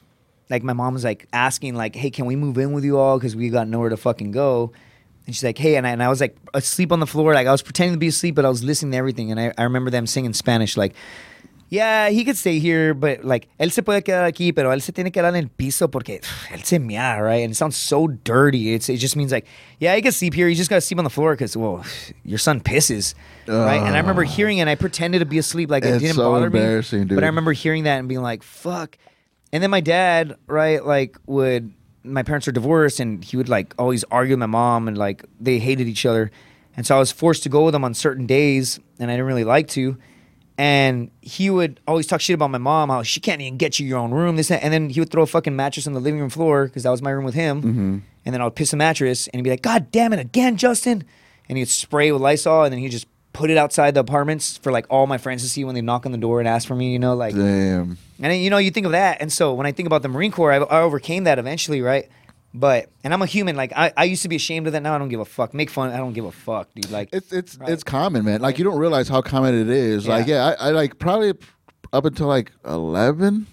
like my mom was like asking like hey can we move in with you all because we got nowhere to fucking go and she's like hey and I, and I was like asleep on the floor like i was pretending to be asleep but i was listening to everything and i, I remember them singing spanish like yeah, he could stay here, but like, él se puede quedar aquí, pero él se tiene que quedar en el piso porque él se mea, right? And it sounds so dirty. It's, it just means like, yeah, he can sleep here. You just got to sleep on the floor because, well, your son pisses, right? And I remember hearing it and I pretended to be asleep. Like, it didn't so bother me. embarrassing, But. I remember hearing that and being like, fuck. And then my dad, right, like, would, my parents are divorced and he would like always argue with my mom and like they hated each other. And so I was forced to go with him on certain days and I didn't really like to and he would always talk shit about my mom, how she can't even get you your own room, this, and then he would throw a fucking mattress on the living room floor because that was my room with him, Mm-hmm. and then I would piss a mattress, and he'd be like, "God damn it, again, Justin," and he'd spray with Lysol, and then he'd just put it outside the apartments for like all my friends to see when they knock on the door and ask for me, you know, like, Damn. And you know, you think of that, and so when I think about the Marine Corps, I, I overcame that eventually, right? But and I'm a human. Like I, I used to be ashamed of that. Now I don't give a fuck. Make fun. I don't give a fuck, dude. Like It's it's Right. it's common, man. Like you don't realize how common it is. Like yeah, I, I like probably up until like eleven.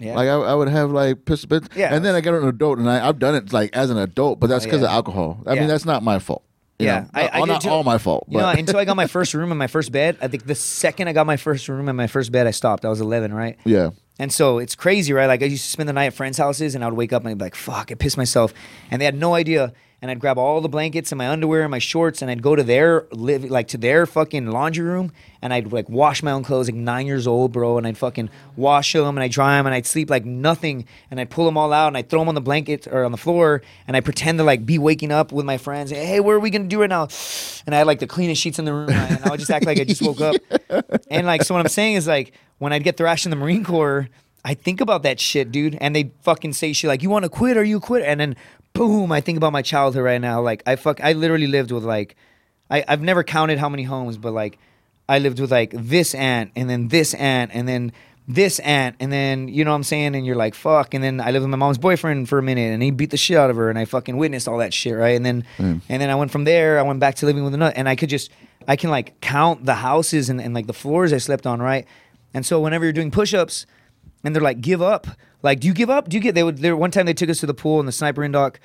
Yeah. Like I, I would have like piss bits. Yeah. And then I got an adult, and I, I've done it like as an adult, but that's Oh, because yeah. of alcohol. I Yeah. mean, that's not my fault. You Yeah, know? I- I Not- all my fault. You know, until I got my <laughs> first room and my first bed, I think the second I got my first room and my first bed, I stopped. I was 11, right? yeah. And so it's crazy, right? Like I used to spend the night at friends' houses, and I would wake up and I'd be like, "Fuck!" I pissed myself, and they had no idea. And I'd grab all the blankets and my underwear and my shorts, and I'd go to their live, like to their fucking laundry room, and I'd like wash my own clothes, like nine years old, bro. And I'd fucking wash them and I'd dry them, and I'd sleep like nothing, and I'd pull them all out and I'd throw them on the blanket or on the floor, and I pretend to like be waking up with my friends. Hey, what are we gonna do right now? And I had like the cleanest sheets in the room, and I would just act like I just woke up. <laughs> And like, so what I'm saying is like, when I'd get thrashed in the Marine Corps. I think about that shit, dude, and they fucking say shit like, "You want to quit? Are you quit?" And then, boom, I think about my childhood right now. Like, I fuck, I literally lived with like, I, I've never counted how many homes, but like, I lived with like this aunt, and then this aunt, and then this aunt, and then you know what I'm saying, and you're like, fuck, and then I lived with my mom's boyfriend for a minute, and he beat the shit out of her, and I fucking witnessed all that shit, right? And then, mm. and then I went from there, I went back to living with another, and I could just, I can like count the houses and, and like the floors I slept on, right? And so whenever you're doing push-ups and they're like, "Give up." Like, do you give up? Do you get? They would. There one time they took us to the pool in the sniper indoc,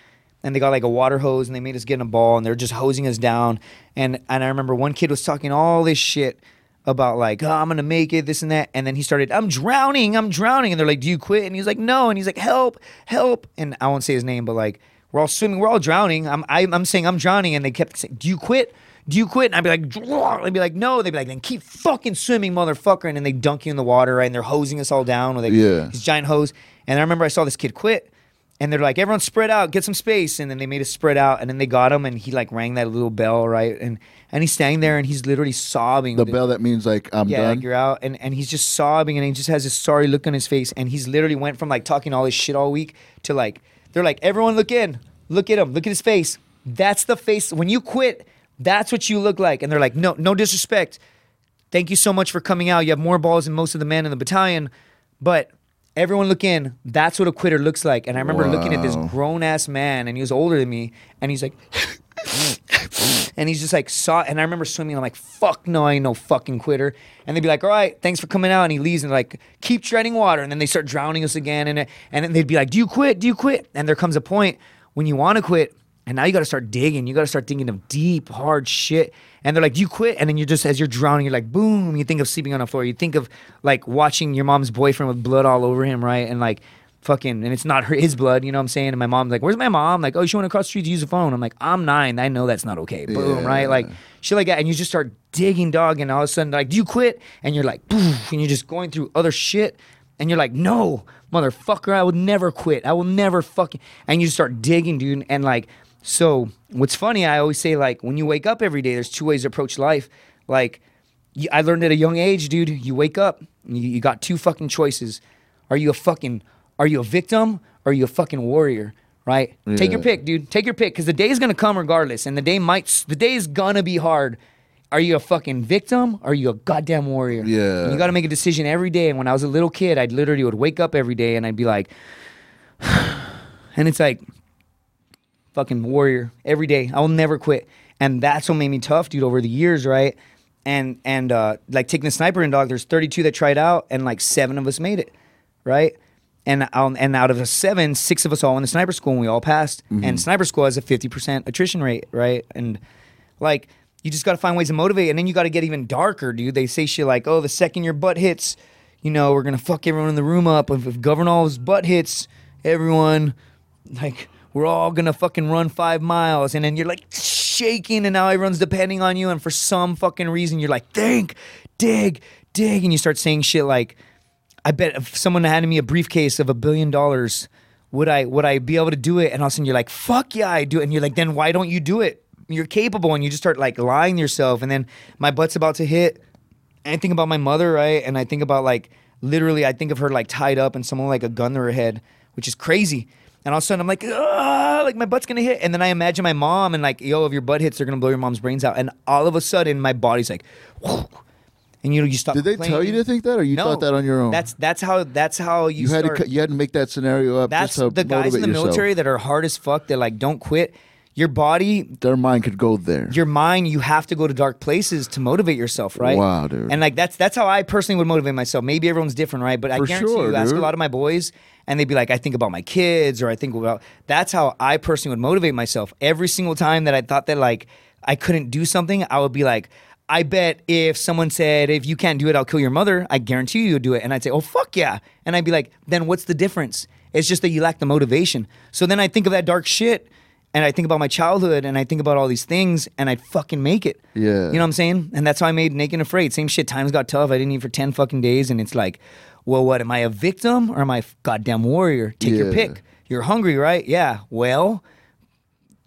and they got like a water hose and they made us get in a ball and they're just hosing us down. And and I remember one kid was talking all this shit about like, "Oh, I'm gonna make it," this and that, and then he started, "I'm drowning, I'm drowning," and they're like, "Do you quit?" And he's like, "No," and he's like, "Help, help!" And I won't say his name, but like, we're all swimming, we're all drowning. I'm I, I'm saying I'm drowning, and they kept saying, "Do you quit?" Do you quit? And I'd be like, "Draw." I'd be like, no. They'd be like, then keep fucking swimming, motherfucker. And then they dunk you in the water, right? And they're hosing us all down with like Yeah. this giant hose. And I remember I saw this kid quit, and they're like, everyone spread out, get some space. And then they made us spread out, and then they got him, and he like rang that little bell, right? And and he's standing there, and he's literally sobbing. The with it. bell that means like I'm Yeah, done. like you're out, and, and he's just sobbing, and he just has this sorry look on his face, and he's literally went from like talking all this shit all week to like they're like everyone look in, look at him, look at his face. That's the face when you quit. That's what you look like, and they're like, no, no disrespect. Thank you so much for coming out. You have more balls than most of the men in the battalion, but everyone look in. That's what a quitter looks like. And I remember looking at this grown ass man, and he was older than me, and he's like. <laughs> and he's just like saw and I remember swimming I'm like fuck no I ain't no fucking quitter and they'd be like all right thanks for coming out and he leaves and like keep treading water and then they start drowning us again and and then they'd be like do you quit do you quit and there comes a point when you want to quit and now you got to start digging you got to start thinking of deep hard shit and they're like do you quit and then you're just as you're drowning you're like boom you think of sleeping on the floor you think of like watching your mom's boyfriend with blood all over him right and like fucking and it's not her his blood, you know what I'm saying? And my mom's like, Where's my mom? Like, oh, she went across the street to use the phone. I'm like, I'm nine. I know that's not okay. Boom, Yeah. right? Like shit like that. And you just start digging dog and all of a sudden like, do you quit? And you're like, poof, and you're just going through other shit. And you're like, no, motherfucker, I would never quit. I will never fucking and you just start digging, dude. And like, so what's funny, I always say, like, when you wake up every day, there's two ways to approach life. Like, I learned at a young age, dude. You wake up, you, you got two fucking choices. Are you a fucking, are you a victim or are you a fucking warrior? Right? Take your pick, dude. Take your pick because the day is gonna come regardless, and the day might, the day is gonna be hard. Are you a fucking victim or are you a goddamn warrior? Yeah. And you got to make a decision every day. And when I was a little kid, I'd literally would wake up every day and I'd be like, <sighs> and it's like, fucking warrior every day. I will never quit. And that's what made me tough, dude, over the years, right? And and uh, like taking the sniper indoc, there's 32 that tried out, and like seven of us made it, right? And um, and out of the seven, six of us all went to sniper school, and we all passed. And sniper school has a 50% attrition rate, right? And like you just got to find ways to motivate, and then you got to get even darker, dude. They say shit like, "Oh, the second your butt hits." you know, we're gonna fuck everyone in the room up. If, if Governale's butt hits everyone, like we're all gonna fucking run five miles, and then you're like shaking, and now everyone's depending on you, and for some fucking reason you're like think, dig, dig, and you start saying shit like, I bet if someone handed me a briefcase of a billion dollars, would I would I be able to do it? And all of a sudden you're like, fuck yeah, I do it, and you're like, then why don't you do it? You're capable, and you just start like lying to yourself, and then my butt's about to hit. And I think about my mother, right? And I think about like literally, I think of her like tied up and someone like a gun to her head, which is crazy. And all of a sudden, I'm like, like my butt's gonna hit. And then I imagine my mom and like, yo, if your butt hits, they're gonna blow your mom's brains out. And all of a sudden, my body's like, and you know, you stop. Did they tell you to think that, or you no, thought that on your own? That's that's how that's how you, you had start. to you had to make that scenario up. that's the guys in the yourself. military that are hard as fuck. That like don't quit. Your body, Their mind could go there. your mind, you have to go to dark places to motivate yourself, right? Wow, dude. And like that's that's how I personally would motivate myself. Maybe everyone's different, right? But I For guarantee sure, you, ask a lot of my boys, and they'd be like, "I think about my kids," or "I think about." That's how I personally would motivate myself. Every single time that I thought that like I couldn't do something, I would be like. I bet if someone said, if you can't do it, I'll kill your mother, I guarantee you you'll do it. And I'd say, oh, fuck yeah. And I'd be like, then what's the difference? It's just that you lack the motivation. So then I think of that dark shit and I think about my childhood and I think about all these things and I'd fucking make it. Yeah. You know what I'm saying? And that's how I made Naked and Afraid. Same shit. Times got tough. I didn't eat for 10 fucking days. And it's like, well, what? Am I a victim or am I a goddamn warrior? Take your pick. You're hungry, right? Yeah. Well,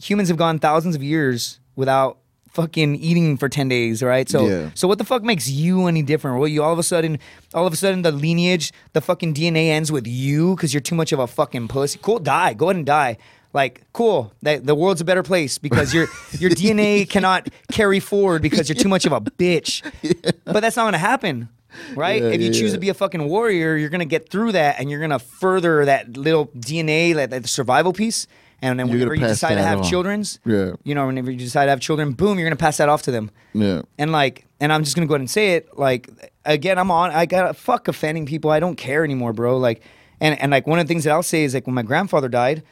humans have gone thousands of years without fucking eating for 10 days, right? So Yeah. so what the fuck makes you any different? Well, you all of a sudden all of a sudden the lineage, the fucking DNA ends with you cuz you're too much of a fucking pussy. Cool, die. Go ahead and die. Like, cool. That the world's a better place because your your DNA <laughs> cannot carry forward because you're too much of a bitch. But that's not going to happen. Right? Yeah, if you yeah, choose yeah. to be a fucking warrior, you're gonna get through that, and you're gonna further that little DNA, that, that survival piece. And then You're whenever you decide to have on. children's, Yeah. you know, whenever you decide to have children, boom, you're gonna pass that off to them. yeah. And like, and I'm just gonna go ahead and say it. Like, again, I'm on. I got to fuck offending people. I don't care anymore, bro. Like, and and like one of the things that I'll say is like when my grandfather died,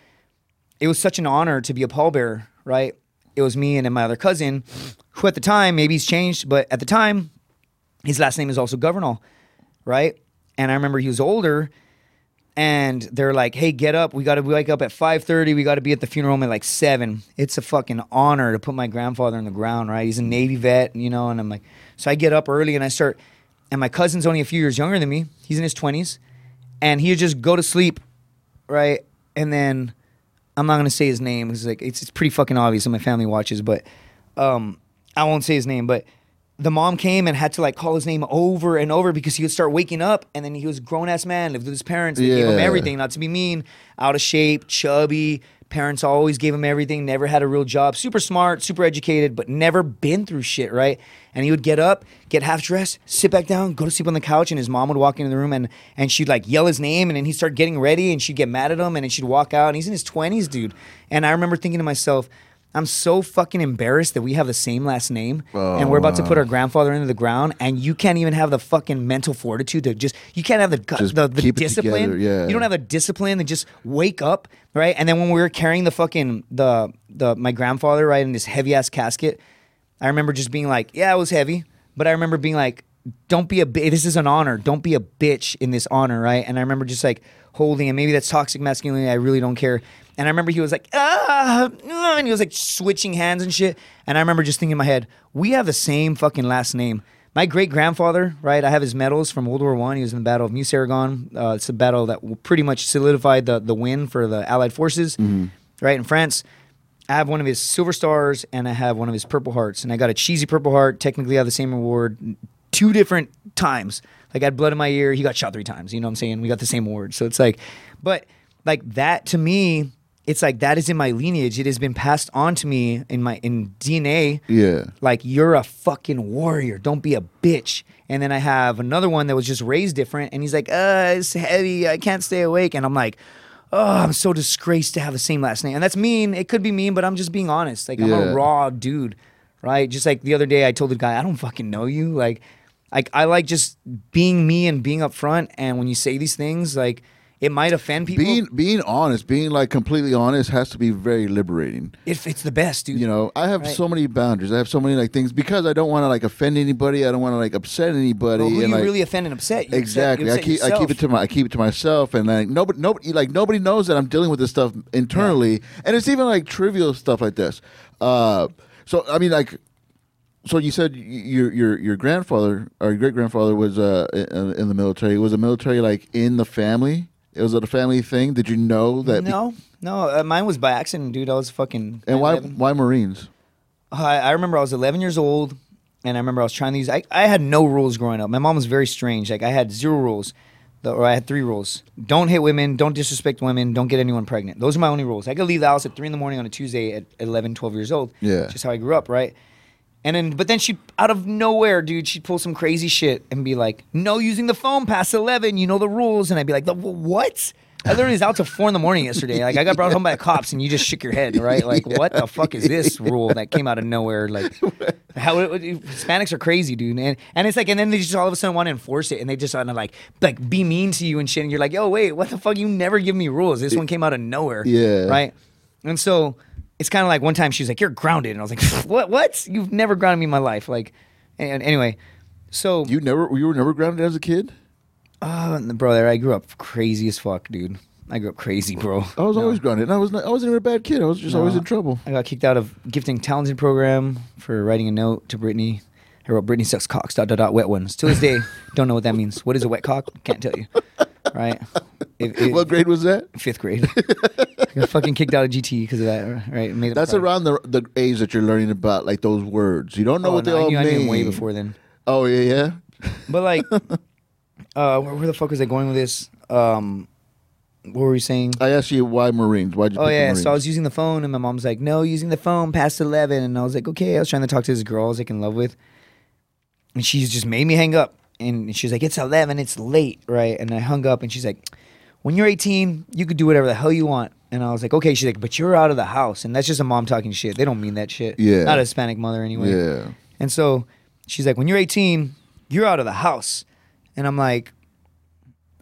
it was such an honor to be a pallbearer. Right? It was me and then my other cousin, who at the time maybe he's changed, but at the time, his last name is also Governale, right? And I remember he was older, and they're like, "Hey, get up! We got to wake up at 5:30. We got to be at the funeral home at like seven. It's a fucking honor to put my grandfather in the ground, right? He's a Navy vet, you know." And I'm like, so I get up early and I start, and my cousin's only a few years younger than me. He's in his 20s, and he would just go to sleep, right? And then I'm not gonna say his name because like it's, it's pretty fucking obvious and my family watches, but um, I won't say his name. But the mom came and had to like call his name over and over because he would start waking up and then he was a grown ass man, lived with his parents, they gave him Yeah. everything. Not to be mean, out of shape, chubby. Parents always gave him everything, never had a real job, super smart, super educated, but never been through shit, right? And he would get up, get half dressed, sit back down, go to sleep on the couch, and his mom would walk into the room and and she'd like yell his name, and then he'd start getting ready, and she'd get mad at him, and then she'd walk out, and he's in his twenties, dude. And I remember thinking to myself, I'm so fucking embarrassed that we have the same last name, and we're about to put our grandfather into the ground, and you can't even have the fucking mental fortitude to just you can't have the Just the, the discipline. together, yeah. You don't have the discipline to just wake up, right? And then when we were carrying the fucking the the my grandfather right in this heavy ass casket, I remember just being like, yeah, it was heavy, but I remember being like, don't be a this is an honor. Don't be a bitch in this honor, right? And I remember just like holding, and maybe that's toxic masculinity. I really don't care. And I remember he was like, ah, ah," and he was like switching hands and shit. And I remember just thinking in my head, we have the same fucking last name. My great grandfather, right? I have his medals from World War One. He was in the Battle of Meuse Argonne. Uh, it's a battle that pretty much solidified the the win for the Allied forces, right in France. I have one of his silver stars and I have one of his purple hearts. And I got a cheesy purple heart. Technically, I have the same award two different times. Like I had blood in my ear. He got shot three times. You know what I'm saying? We got the same award. So it's like, but like that to me, it's like that is in my lineage. It has been passed on to me in my in DNA. Yeah. Like you're a fucking warrior. Don't be a bitch. And then I have another one that was just raised different, and he's like, "Uh, it's heavy. I can't stay awake." And I'm like, "Oh, I'm so disgraced to have the same last name." And that's mean. It could be mean, but I'm just being honest. Like I'm Yeah. a raw dude, right? Just like the other day, I told the guy, "I don't fucking know you." Like, like I like just being me and being upfront. And when you say these things, like it might offend people. being being honest, being like completely honest, has to be very liberating. it, it's the best, dude. You know, I have Right. so many boundaries. I have so many like things because I don't want to like offend anybody. I don't want to like upset anybody. Well, who and, you like, really offend and upset? You upset- exactly. I upset keep I keep it to my I keep it to myself, and like nobody nobody like nobody knows that I'm dealing with this stuff internally, and it's even like trivial stuff like this. Uh, so I mean, like, so you said your your your grandfather or great grandfather was uh in, in the military. Was the military like in the family? It Was it a family thing? Did you know that? No, no, uh, mine was by accident, dude. I was fucking. And why 9/11. why Marines? I, I remember I was 11 years old, and I remember I was trying these. I, I had no rules growing up. My mom was very strange. Like I had zero rules, The- or I had three rules: don't hit women, don't disrespect women, don't get anyone pregnant. Those are my only rules. I could leave the house at three in the morning on a Tuesday at 11, 12 years old. Yeah. just how I grew up, right? And then, but then she, out of nowhere, dude, she'd pull some crazy shit and be like, "No using the phone past 11. You know the rules." And I'd be like, "The what?" I literally was out till four in the morning yesterday. Like I got brought home by the cops, and you just shook your head, right? Like, <laughs> what the fuck is this rule that came out of nowhere? Like, <laughs> how it, it- Hispanics are crazy, dude. And and it's like, and then they just all of a sudden want to enforce it, and they just want to like like be mean to you and shit. And you're like, yo, wait, what the fuck? You never give me rules. This one came out of nowhere, Yeah. right? And so it's kind of like one time she was like, "You're grounded," and I was like, <laughs> "What? What? You've never grounded me in my life." Like, and anyway, so You never you were never grounded as a kid. uh, bro, there I grew up crazy as fuck, dude. I grew up crazy, bro. I was always grounded. And I was not, I wasn't even a bad kid. I was just always in trouble. I got kicked out of gifting talented program for writing a note to Brittany. I wrote Brittany sucks cocks dot dot dot wet ones. To this day, <laughs> don't know what that means. What is a wet cock? Can't tell you. Right? <laughs> If- if- what grade was that? Fifth grade. I <laughs> got fucking kicked out of GT because of that. Right? Made That's around the the age that you're learning about like those words. You don't know Oh, what they I all knew, I knew mean. way before then. Oh yeah, yeah. But like, <laughs> uh, where, where the fuck was I going with this? Um, what were we saying? I asked you why Marines. Why'd you? Oh yeah, so I was using the phone, and my mom's like, "No, using the phone past 11. And I was like, "Okay." I was trying to talk to this girl I was like in love with, and she just made me hang up. And she's like, "It's 11. It's late, right?" And I hung up, and she's like, "When you're 18, you could do whatever the hell you want." And I was like, "Okay." She's like, "But you're out of the house," and that's just a mom talking shit. They don't mean that shit. Yeah. not a Hispanic mother anyway. Yeah. And so she's like, when you're 18, you're out of the house. And I'm like,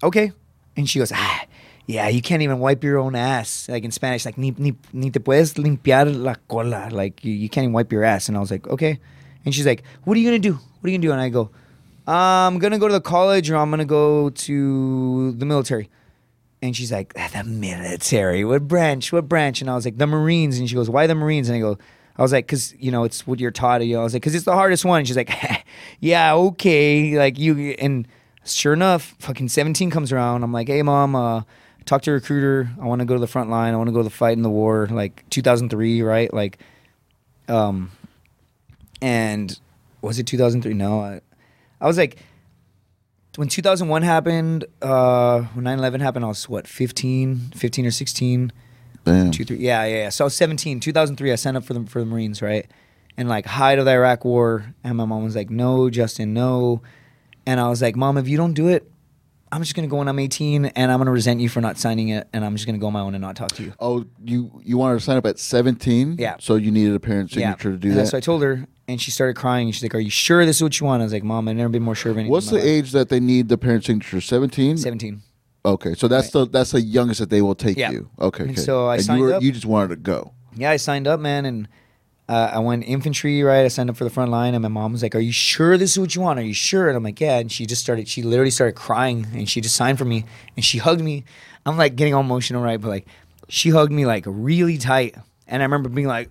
okay. And she goes, ah, yeah, you can't even wipe your own ass. Like in Spanish, like, ni, ni, ni te puedes limpiar la cola. Like, you, you can't even wipe your ass. And I was like, okay. And she's like, what are you going to do? What are you going to do? And I go, I'm to go to the college or I'm to go to the military. And she's like, "Ah, the military. What branch? What branch? And I was like, the Marines. And she goes, why the Marines? And I go, I was like, because, you know, it's what you're taught. You know, I was like, because it's the hardest one. And she's like, <laughs> yeah, okay. Like, you, and sure enough, fucking 17 comes around. I'm like, hey, mom, uh, talk to a recruiter. I want to go to the front line. I want to go to the fight in the war. Like 2003, right? Like, um, and was it 2003? No, I, I was like, when 2001 happened, uh, when 9/11 happened, I was what 15, 15 or 16. Damn. Two, three, yeah, yeah, yeah. So I was 17. 2003, I signed up for the for the Marines, right? And like height of the Iraq War, and my mom was like, "No, Justin, no." And I was like, "Mom, if you don't do it, I'm just gonna go when I'm 18, and I'm gonna resent you for not signing it, and I'm just gonna go on my own and not talk to you." Oh, you you wanted to sign up at 17? Yeah. So you needed a parent signature to do and that. So I told her, and she started crying. And she's like, "Are you sure this is what you want?" I was like, "Mom, I've never been more sure of anything." What's the life." age that they need the parent signature? 17? 17. Okay, so that's the that's the youngest that they will take Yeah. you. Okay, And okay. so I and signed you were, up. You just wanted to go. Yeah, I signed up, man, and uh, I went infantry. Right, I signed up for the front line, and my mom was like, "Are you sure this is what you want? Are you sure?" And I'm like, "Yeah." And she just started. She literally started crying, and she just signed for me, and she hugged me. I'm like getting all emotional, right? But like, she hugged me like really tight, and I remember being like,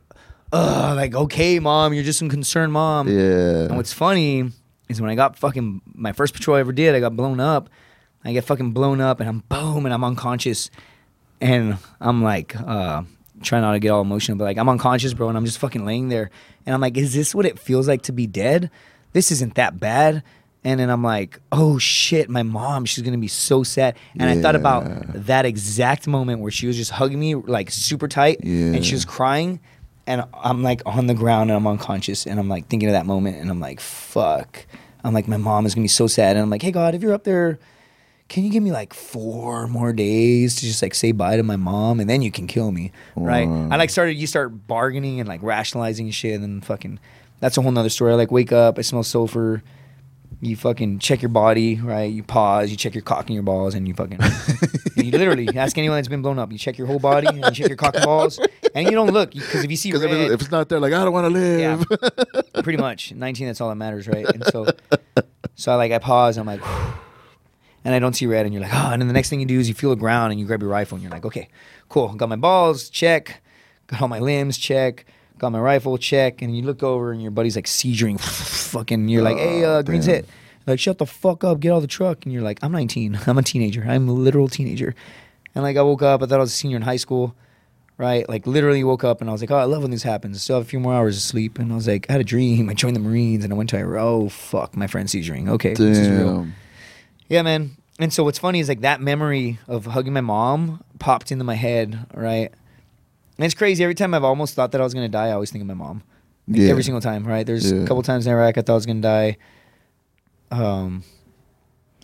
"Ugh, like okay, mom, you're just some concerned mom." Yeah. And what's funny is when I got fucking my first patrol I ever did, I got blown up. I get fucking blown up and I'm boom and I'm unconscious. And I'm like, uh, trying not to get all emotional, but like I'm unconscious, bro, and I'm just fucking laying there. And I'm like, is this what it feels like to be dead? This isn't that bad. And then I'm like, oh shit, my mom, she's gonna be so sad. And I thought about that exact moment where she was just hugging me like super tight and she was crying and I'm like on the ground and I'm unconscious and I'm like thinking of that moment and I'm like fuck. I'm like my mom is gonna be so sad and I'm like hey God if you're up there can you give me like four more days to just like say bye to my mom and then you can kill me? Right. I like started you start bargaining and like rationalizing shit and then fucking that's a whole nother story. I like wake up I smell sulfur you fucking check your body, right? You pause, you check your cock and your balls, and you fucking. and <laughs> you literally ask anyone that's been blown up. You check your whole body, and you check your cock and balls, and you don't look because if you see red, if, if it's not there, like I don't want to live. yeah, <laughs> pretty much. 19, that's all that matters, right? And so, so I like, I pause, I'm like, <sighs> and I don't see red, and you're like, oh, and then the next thing you do is you feel the ground and you grab your rifle, and you're like, okay, cool, got my balls, check, got all my limbs, check, got my rifle, check, and you look over and your buddy's like seizuring, <laughs> fucking, you're like, hey, uh, Green's damn. hit. Like, shut the fuck up, get out of the truck. And you're like, I'm 19, <laughs> I'm a teenager, I'm a literal teenager. And like, I woke up, I thought I was a senior in high school right? Like literally woke up and I was like, oh, I love when this happens. Still have a few more hours of sleep. And I was like, I had a dream. <laughs> I joined the Marines and I went to Iraq. Oh, fuck, my friend's seizuring. Okay, this is real. Damn. Yeah, man. And so what's funny is like that memory of hugging my mom popped into my head, right? And it's crazy. Every time I've almost thought that I was going to die, I always think of my mom. Like, Yeah. Every single time, right? There's Yeah. a couple times in Iraq I thought I was going to die. Um,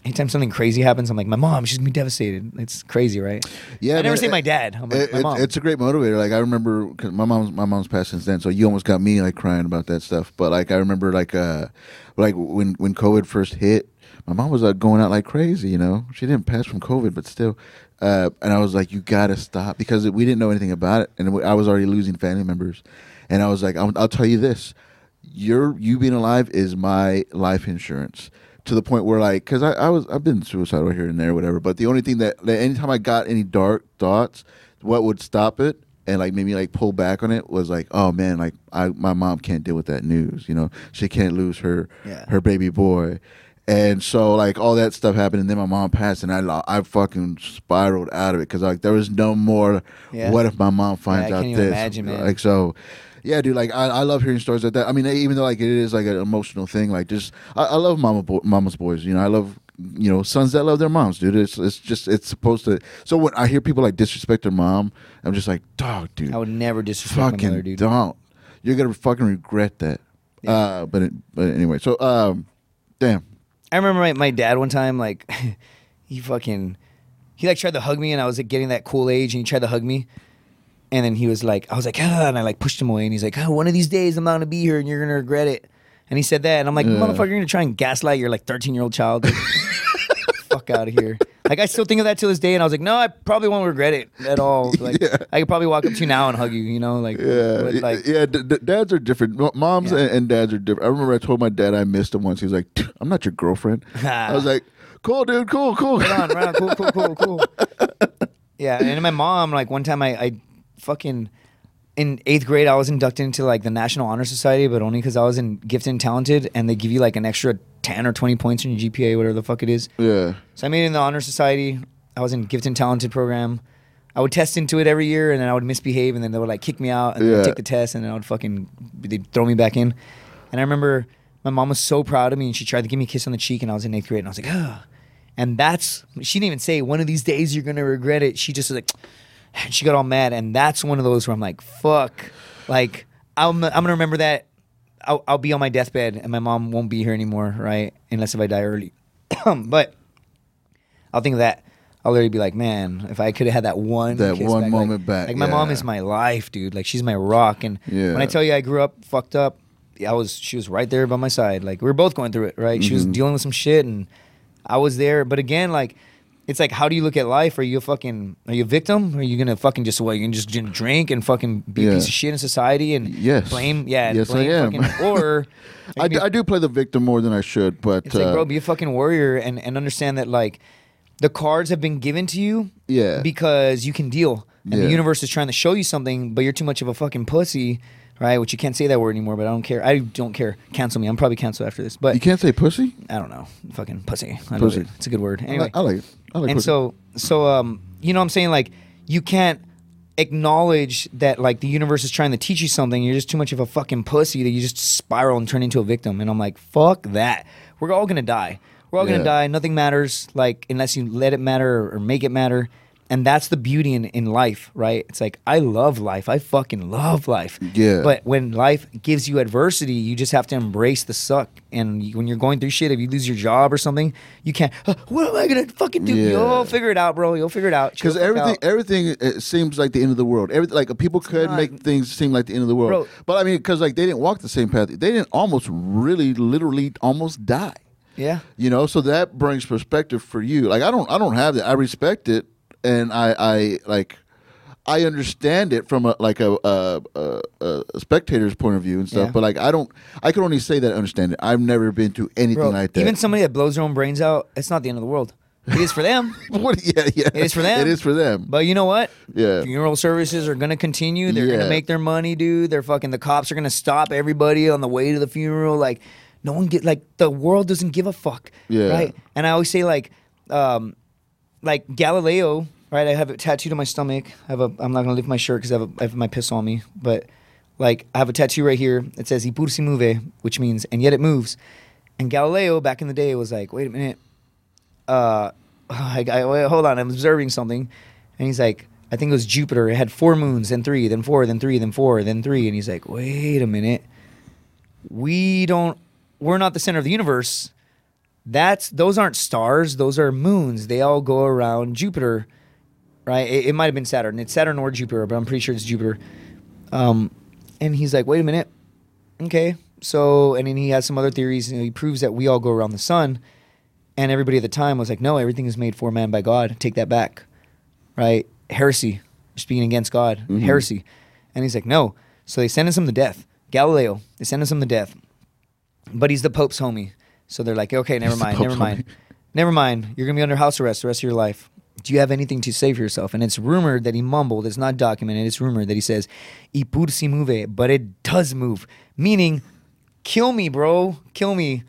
anytime something crazy happens, I'm like, my mom, she's going to be devastated. It's crazy, right? Yeah, I never man, say my dad. Like, It- my it- mom. it's a great motivator. Like I remember, cause my mom's my mom's passed since then, so you almost got me like crying about that stuff. But like I remember, like uh, like when when COVID first hit, my mom was like going out like crazy. You know, she didn't pass from COVID, but still. Uh, and I was like, you gotta stop because we didn't know anything about it, and I was already losing family members. And I was like, I'll, I'll tell you this: your you being alive is my life insurance to the point where like because I, I was i've been suicidal here and there whatever but the only thing that, that anytime i got any dark thoughts what would stop it and like made me like pull back on it was like oh man like i my mom can't deal with that news you know she can't lose her Yeah. her baby boy and so like all that stuff happened and then my mom passed and i i fucking spiraled out of it because like there was no more Yeah. what if my mom finds I out this imagine, like so yeah, dude. Like I, I love hearing stories like that. I mean, even though like it is like an emotional thing, like just I, I love mama bo- mama's boys. You know, I love you know sons that love their moms, dude. It's it's just it's supposed to. So when I hear people like disrespect their mom, I'm just like, dog, dude, I would never disrespect my fucking mother, dude. don't. You're gonna fucking regret that. Yeah. Uh, but it, but anyway, so um, damn. I remember my, my dad one time, like, <laughs> he fucking, he like tried to hug me, and I was like getting that cool age, and he tried to hug me, and then he was like, I was like, ah, and I like pushed him away, and he's like, oh, one of these days I'm not gonna be here, and you're gonna regret it, and he said that, and I'm like, motherfucker, you're gonna try and gaslight your like 13 year old child, dude. <laughs> fuck out of here. Like I still think of that to this day, and I was like, no, I probably won't regret it at all. <laughs> Like Yeah. I could probably walk up to you now and hug you, you know, like, Yeah, like yeah. D- d- dads are different. Moms Yeah. and, and dads are different. I remember I told my dad I missed him once. He was like, "I'm not your girlfriend." <laughs> I was like, "Cool, dude. Cool, cool." right on, right on, cool, cool, cool, cool. <laughs> Yeah, and my mom, like one time, I, I fucking in eighth grade, I was inducted into like the National Honor Society, but only because I was in gifted and talented, and they give you like an extra ten or twenty points in your GPA, whatever the fuck it is. Yeah. So I made it in the Honor Society. I was in gifted and talented program. I would test into it every year, and then I would misbehave, and then they would like kick me out, and then Yeah. I'd take the test, and then I would fucking they'd throw me back in. And I remember my mom was so proud of me, and she tried to give me a kiss on the cheek, and I was in eighth grade, and I was like, ah. And that's she didn't even say one of these days you're gonna regret it. She just was like, and <sighs> she got all mad, and that's one of those where I'm like, fuck, like I'm I'm gonna remember that. I'll, I'll be on my deathbed, and my mom won't be here anymore, right? Unless if I die early. <clears throat> but I'll think of that. I'll literally be like, man, if I could have had that one That kiss one back, moment like, back, Like my mom is my life, dude. Like she's my rock. And Yeah. when I tell you I grew up fucked up, I was she was right there by my side. Like we were both going through it, right? She was Mm-hmm. dealing with some shit, and I was there. But again, like. It's like, how do you look at life? Are you a fucking, are you a victim? Are you gonna fucking just what? You can just drink and fucking be a piece of shit in society and Yes. blame, yeah, Yes, I blame am. fucking, <laughs> or I, d- I do play the victim more than I should, but it's like, uh, bro, be a fucking warrior and, and understand that like the cards have been given to you Yeah. because you can deal. And Yeah. the universe is trying to show you something, but you're too much of a fucking pussy, right? Which you can't say that word anymore, but I don't care. I don't care. Cancel me. I'm probably canceled after this. But you can't say pussy. I don't know. Fucking pussy. I Pussy. Know it. It's a good word. I Anyway. like, I like it. I like and pussy. so so um you know what I'm saying? Like you can't acknowledge that like the universe is trying to teach you something. You're just too much of a fucking pussy that you just spiral and turn into a victim. And I'm like, fuck that. We're all gonna die. We're all Yeah. gonna die. Nothing matters, like unless you let it matter or make it matter. And that's the beauty in, in life, right? It's like I love life. I fucking love life. Yeah. But when life gives you adversity, you just have to embrace the suck. And you, when you're going through shit, if you lose your job or something, you can't. "Huh, what am I gonna fucking do? Yeah. You'll figure it out, bro. You'll figure it out. Because everything, out. everything it seems like the end of the world. Everything, like people could not. make things seem like the end of the world, Bro. but I mean, because like they didn't walk the same path. They didn't almost really, literally, almost die. Yeah. You know, so that brings perspective for you. Like I don't I don't have that. I respect it and I I like I understand it from a like a a, a, a spectator's point of view and stuff, Yeah. but like I don't I can only say that I understand it. I've never been to anything Bro, like that. even somebody that blows their own brains out, it's not the end of the world. It is for them. <laughs> what, yeah, yeah. It is for them. It is for them. But you know what? Yeah. Funeral services are gonna continue. They're Yeah. gonna make their money, dude. They're fucking the cops are gonna stop everybody on the way to the funeral. Like no one get like the world doesn't give a fuck. Yeah. Right? And I always say like um like Galileo, right? I have it tattooed on my stomach. I have a I'm not gonna lift my shirt because I have I have my piss on me. But like I have a tattoo right here. It says "Y pur si mueve," which means and yet it moves. And Galileo back in the day was like, wait a minute, uh, <laughs> I, I, hold on, I'm observing something. And he's like, I think it was Jupiter. It had four moons, then three, then four, then three, then four, then three. And he's like, wait a minute. We don't, we're not the center of the universe. That's, those aren't stars. Those are moons. They all go around Jupiter, right? It, it might have been Saturn. It's Saturn or Jupiter, but I'm pretty sure it's Jupiter. Um, and he's like, wait a minute. Okay. So, and then he has some other theories. And he proves that we all go around the sun. And everybody at the time was like, no, everything is made for man by God. Take that back. Right? Heresy. You're speaking against God. Heresy. And he's like, no. So they sentence him to death. Galileo, they sentence him to death. But he's the Pope's homie. So they're like, okay, never mind, never mind. <laughs> Never mind. You're going to be under house arrest the rest of your life. Do you have anything to say for yourself? And it's rumored that he mumbled. It's not documented. It's rumored that he says, "Y pur si mueve," but it does move. Meaning, kill me, bro. Kill me.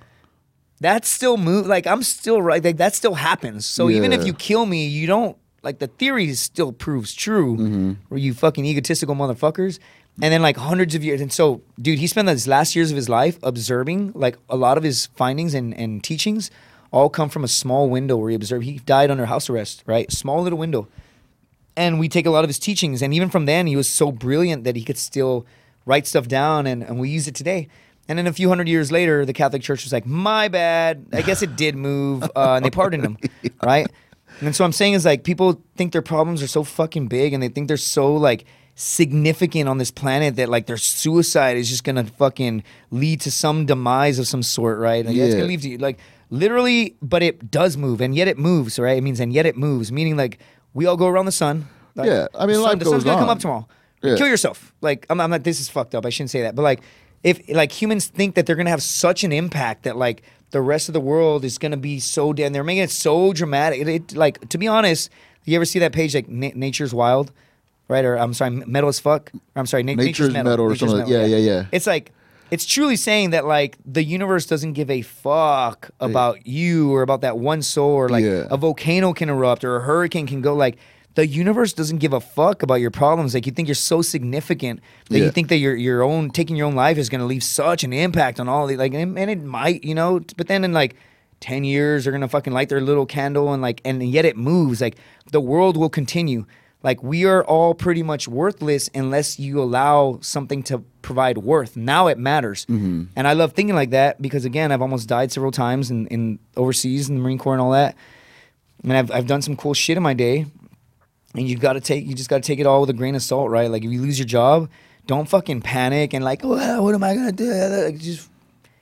That's still move. Like I'm still right. Like that still happens. So even if you kill me, you don't like the theory still proves true. Mm-hmm. Where you fucking egotistical motherfuckers. And then like hundreds of years. And so, dude, he spent his last years of his life observing. Like a lot of his findings and, and teachings all come from a small window where he observed. He died under house arrest, right? Small little window and we take a lot of his teachings and even from then he was so brilliant that he could still write stuff down and, and we use it today and then a few hundred years later the catholic church was like my bad i guess it did move <laughs> uh, and they pardoned him right and so i'm saying is like people think their problems are so fucking big and they think they're so like significant on this planet that like their suicide is just gonna fucking lead to some demise of some sort right? Like, yeah. it's gonna lead to you like literally but it does move and yet it moves right? It means and yet it moves meaning like we all go around the sun. Like, Yeah, I mean, the, sun, the sun's gonna come up tomorrow. Yeah. kill yourself. Like I'm, I'm not this is fucked up. I shouldn't say that. But like if like humans think that they're gonna have such an impact that like the rest of the world is gonna be so dead they're making it so dramatic. It, it- like to be honest you ever see that page like Na- nature's wild right? Or i'm sorry metal as fuck? Or, i'm sorry Na- Nature's Metal. or Nature's something like- yeah, yeah, yeah. it's like it's truly saying that like the universe doesn't give a fuck about you or about that one soul or like Yeah. a volcano can erupt or a hurricane can go. Like the universe doesn't give a fuck about your problems. Like you think you're so significant that Yeah. you think that your your own taking your own life is going to leave such an impact on all the like and, and it might you know? But then in like 10 years they're going to fucking light their little candle and like and yet it moves. Like the world will continue like we are all pretty much worthless unless you allow something to provide worth. Now it matters. Mm-hmm. and i love thinking like that because again i've almost died several times in, in overseas in the marine corps and all that. And I've, I've done some cool shit in my day. And you got to take you just got to take it all with a grain of salt right? Like if you lose your job don't fucking panic and like well, what am i gonna do? Like, just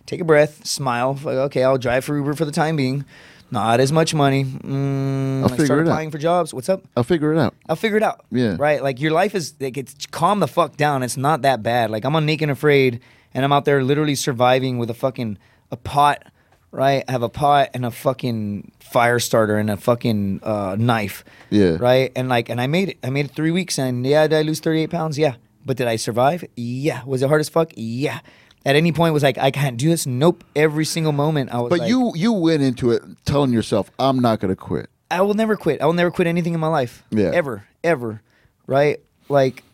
take a breath smile like okay i'll drive for uber for the time being not as much money mm, I'll figure start it out. applying for jobs what's up I'll figure it out. I'll figure it out. Yeah. Right? Like your life is like it's calm the fuck down. It's not that bad. Like I'm on Naked and Afraid and I'm out there literally surviving with a fucking a pot, right? I have a pot and a fucking fire starter and a fucking uh, knife. Yeah. Right? And like and I made it. I made it three weeks and yeah, did I lose thirty eight pounds? Yeah. But did I survive? Yeah. Was it hard as fuck? Yeah. At any point was like I can't do this. Nope. Every single moment I was But like, you you went into it telling yourself, I'm not gonna quit. I will never quit. I will never quit anything in my life. Yeah. Ever, ever. Right? Like,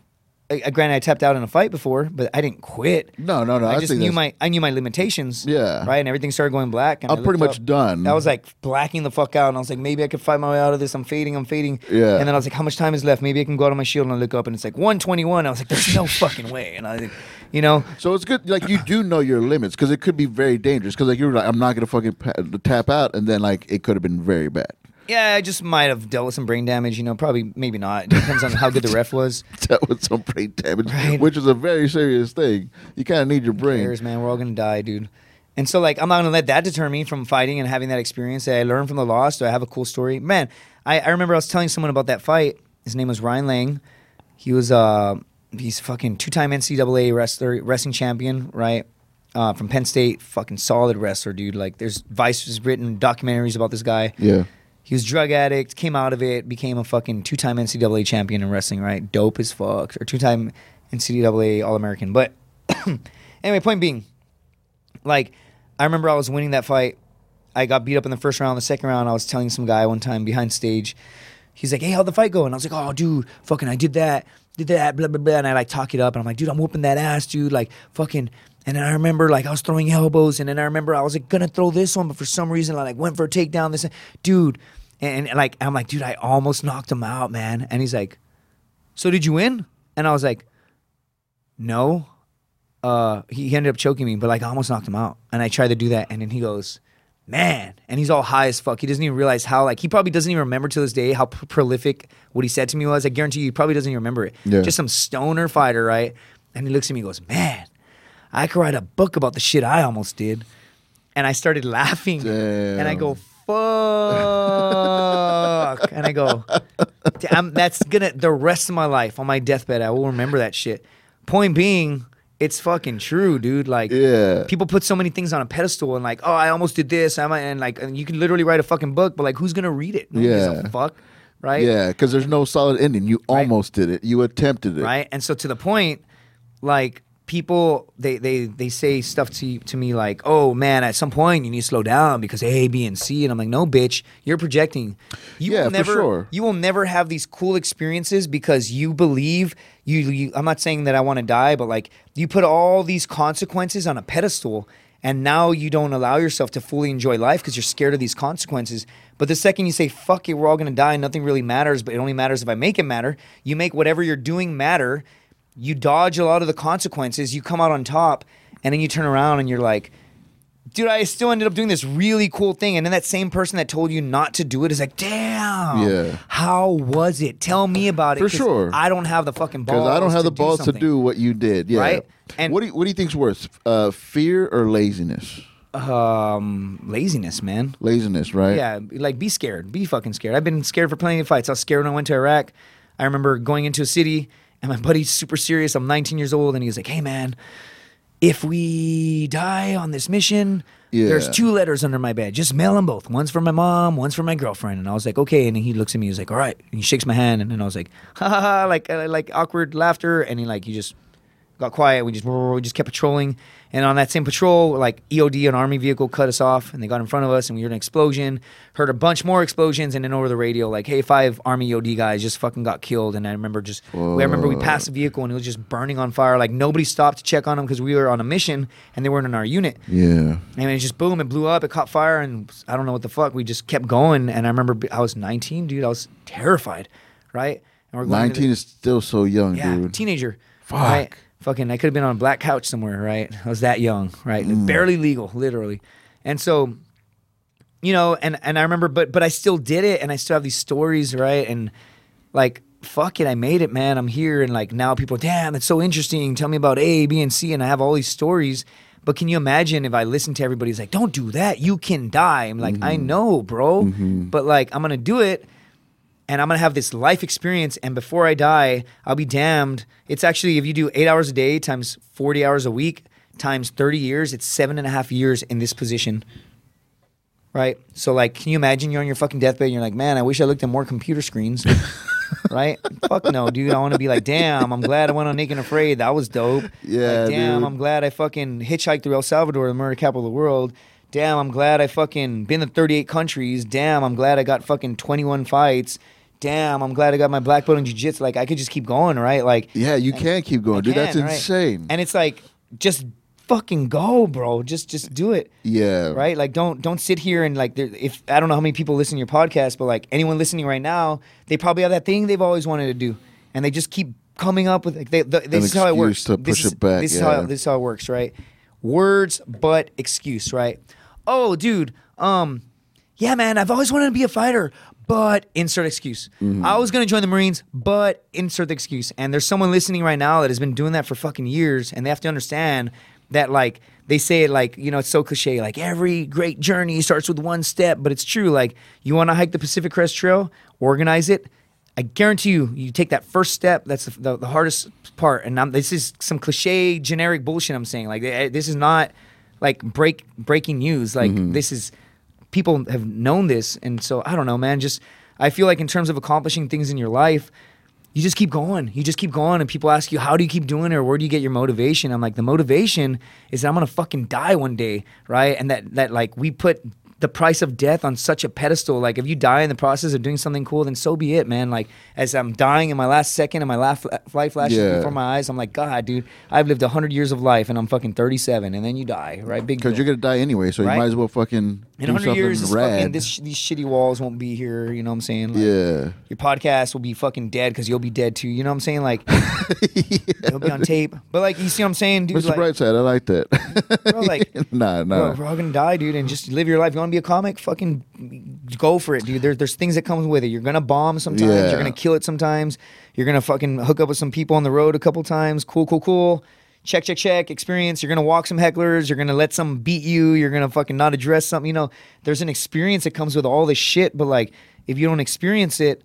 I, granted, I tapped out in a fight before, but I didn't quit. No, no, no. I, I just knew that's- my I knew my limitations. Yeah. Right, and everything started going black. And I'm pretty much up. done. I was like blacking the fuck out, and I was like, maybe I could fight my way out of this. I'm fading. I'm fading. Yeah. And then I was like, how much time is left? Maybe I can go out on my shield and I look up, and it's like 121. I was like, there's no fucking way. And I, think, you know, So it's good, like you do know your limits because it could be very dangerous. Because like you were like, I'm not gonna fucking pa- tap out, and then like it could have been very bad. yeah, I just might have dealt with some brain damage. You know, probably maybe not. It depends on how good the ref was. <laughs> That was some brain damage, Right. which is a very serious thing. You kind of need your brain. cares, man? We're all gonna die, dude. And so like I'm not gonna let that deter me from fighting and having that experience. That I learned from the loss. Do I have a cool story? Man, I, I remember I was telling someone about that fight. His name was Ryan Lang. He was uh he's fucking two time NCAA wrestler, wrestling champion, right? Uh, from Penn State, fucking solid wrestler, dude. Like there's Vice has written documentaries about this guy. Yeah. He was drug addict, came out of it, became a fucking two time NCAA champion in wrestling, right? Dope as fuck. Or two time NCAA All American. But <clears throat> anyway, point being, like, I remember I was winning that fight. I got beat up in the first round. The second round, I was telling some guy one time behind stage. He's like, "Hey, how'd the fight go?" And I was like, "Oh, dude, fucking, I did that, did that, blah blah blah." And I like talk it up, and I'm like, "Dude, I'm whooping that ass, dude, like, fucking." And then I remember like I was throwing elbows, and then I remember I was like gonna throw this one, but for some reason I like went for a takedown. This, dude, and, and like I'm like, dude, I almost knocked him out, man. And he's like, "So did you win?" And I was like, "No." Uh, he, he ended up choking me, but like I almost knocked him out. And I tried to do that, and then he goes, "Man!" And he's all high as fuck. He doesn't even realize how like he probably doesn't even remember to this day how p- prolific what he said to me was. I guarantee you, he probably doesn't even remember it. Yeah. Just some stoner fighter, right? And he looks at me, and goes, "Man, I could write a book about the shit I almost did." And I started laughing, and I go, "Fuck!" and I go, Damn, that's gonna the rest of my life on my deathbed. I will remember that shit. Point being, it's fucking true, dude. Like, Yeah. people put so many things on a pedestal and like, oh, I almost did this. I'm and like, and you can literally write a fucking book, but like, who's gonna read it? No one gives a Yeah. fuck, right? Yeah, because there's no solid ending. You almost did it. You attempted it. right? And so to the point, like people they they they say stuff to to me like, "Oh man, at some point you need to slow down because A, B, and C." And I'm like, "No, bitch, you're projecting. You Yeah, will for never sure. you will never have these cool experiences because you believe you, you I'm not saying that I want to die, but like you put all these consequences on a pedestal and now you don't allow yourself to fully enjoy life because you're scared of these consequences. But the second you say, fuck it, we're all gonna die, nothing really matters, but it only matters if I make it matter, you make whatever you're doing matter, you dodge a lot of the consequences, you come out on top, and then you turn around and you're like, dude, I still ended up doing this really cool thing. And then that same person that told you not to do it is like, damn, Yeah. how was it? Tell me about it. For sure. I don't have the fucking balls. Because I don't have the balls to do what you did. Yeah. Right? And- what do you, what do you think's worse, uh, fear or laziness? Um, laziness, man. Laziness, right? Yeah, like be scared. Be fucking scared. I've been scared for plenty of fights. I was scared when I went to Iraq. I remember going into a city and my buddy's super serious. I'm 19 years old and he was like, "Hey man, if we die on this mission, there's two letters under my bed. Just mail them both. One's for my mom, one's for my girlfriend." And I was like, "Okay." And he looks at me. He's like, "All right." And he shakes my hand and then I was like, <laughs> "Ha ha ha!" Like uh, like awkward laughter. And he like he just got quiet. We just we just kept patrolling, and on that same patrol, like EOD, an army vehicle cut us off, and they got in front of us, and we heard an explosion. Heard a bunch more explosions, and then over the radio, like, "Hey, five army EOD guys just fucking got killed." And I remember just, I remember we passed a vehicle, and it was just burning on fire. Like nobody stopped to check on them because we were on a mission, and they weren't in our unit. Yeah. And it just boom, it blew up, it caught fire, and I don't know what the fuck. We just kept going, and I remember I was 19, dude. I was terrified, right? And we're going to the- 19 is still so young, yeah, dude. teenager. Fuck. Right? Fucking, I could have been on a black couch somewhere, right? I was that young, right? Mm. Barely legal, literally. And so, you know, and and I remember, but but I still did it, and I still have these stories, right? And like, fuck it, I made it, man. I'm here, and like now people, damn, it's so interesting. Tell me about A, B, and C, and I have all these stories. But can you imagine if I listen to everybody's like, don't do that, you can die. I'm like, I Mm-hmm. know, bro, but like I'm gonna do it and I'm gonna have this life experience. And before I die, I'll be damned. It's actually if you do eight hours a day times forty hours a week times thirty years, it's seven and a half years in this position. Right. So like, can you imagine you're on your fucking deathbed? and You're like, man, I wish I looked at more computer screens. <laughs> right? Fuck no, dude. I want to be like, damn. I'm glad I went on Naked and Afraid. That was dope. Yeah, Like, damn. dude. I'm glad I fucking hitchhiked through El Salvador, the murder capital of the world. Damn, I'm glad I fucking been to 38 countries. Damn, I'm glad I got fucking 21 fights. Damn, I'm glad I got my black belt in jiu-jitsu. Like I could just keep going, right? Like Yeah, you can keep going, I dude. That's can, right? insane. And it's like just fucking go, bro. Just just do it. yeah. Right? Like don't don't sit here and like there, if I don't know how many people listen to your podcast, but like anyone listening right now, they probably have that thing they've always wanted to do, and they just keep coming up with like they, the, this is how it works. to this push is, it back, This is how this is how it works, right? Words but excuse, right? Oh, dude, um, yeah, man, I've always wanted to be a fighter, but insert excuse. Mm-hmm. I was gonna join the Marines, but insert the excuse. And there's someone listening right now that has been doing that for fucking years, and they have to understand that like they say it like you know it's so cliche like every great journey starts with one step but it's true like you want to hike the pacific crest trail organize it i guarantee you you take that first step that's the, the, the hardest part and I'm, this is some cliche generic bullshit i'm saying like eh, this is not like break breaking news like this is people have known this and so i don't know man just i feel like in terms of accomplishing things in your life you just keep going. You just keep going, and people ask you, "How do you keep doing it? Or where do you get your motivation?" I'm like, the motivation is that I'm gonna fucking die one day, right? And that that like we put the price of death on such a pedestal. Like, if you die in the process of doing something cool, then so be it, man. Like, as I'm dying in my last second and my last life flashes Yeah. before my eyes, I'm like, God, dude, I've lived hundred years of life, and I'm fucking 37, and then you die, right? Big Because you're gonna die anyway, so Right? you might as well fucking in do 100 something years, rad. this, these shitty walls won't be here. You know what I'm saying? Like, yeah. your podcast will be fucking dead because you'll be dead too. You know what I'm saying? Like, <laughs> it'll be on tape. But like, you see what I'm saying, dude? Mr. Like, Brightside, I like that. Bro, like- <laughs> nah, bro, nah. we're all gonna die, dude, and just live your life. You want to be a comic? Fucking go for it, dude. There, there's things that comes with it. You're gonna bomb sometimes. Yeah. You're gonna kill it sometimes. You're gonna fucking hook up with some people on the road a couple times. Cool, cool, cool. Check, check, check. Experience. You're gonna walk some hecklers. You're gonna let some beat you. You're gonna fucking not address something. You know, there's an experience that comes with all this shit. But like, if you don't experience it,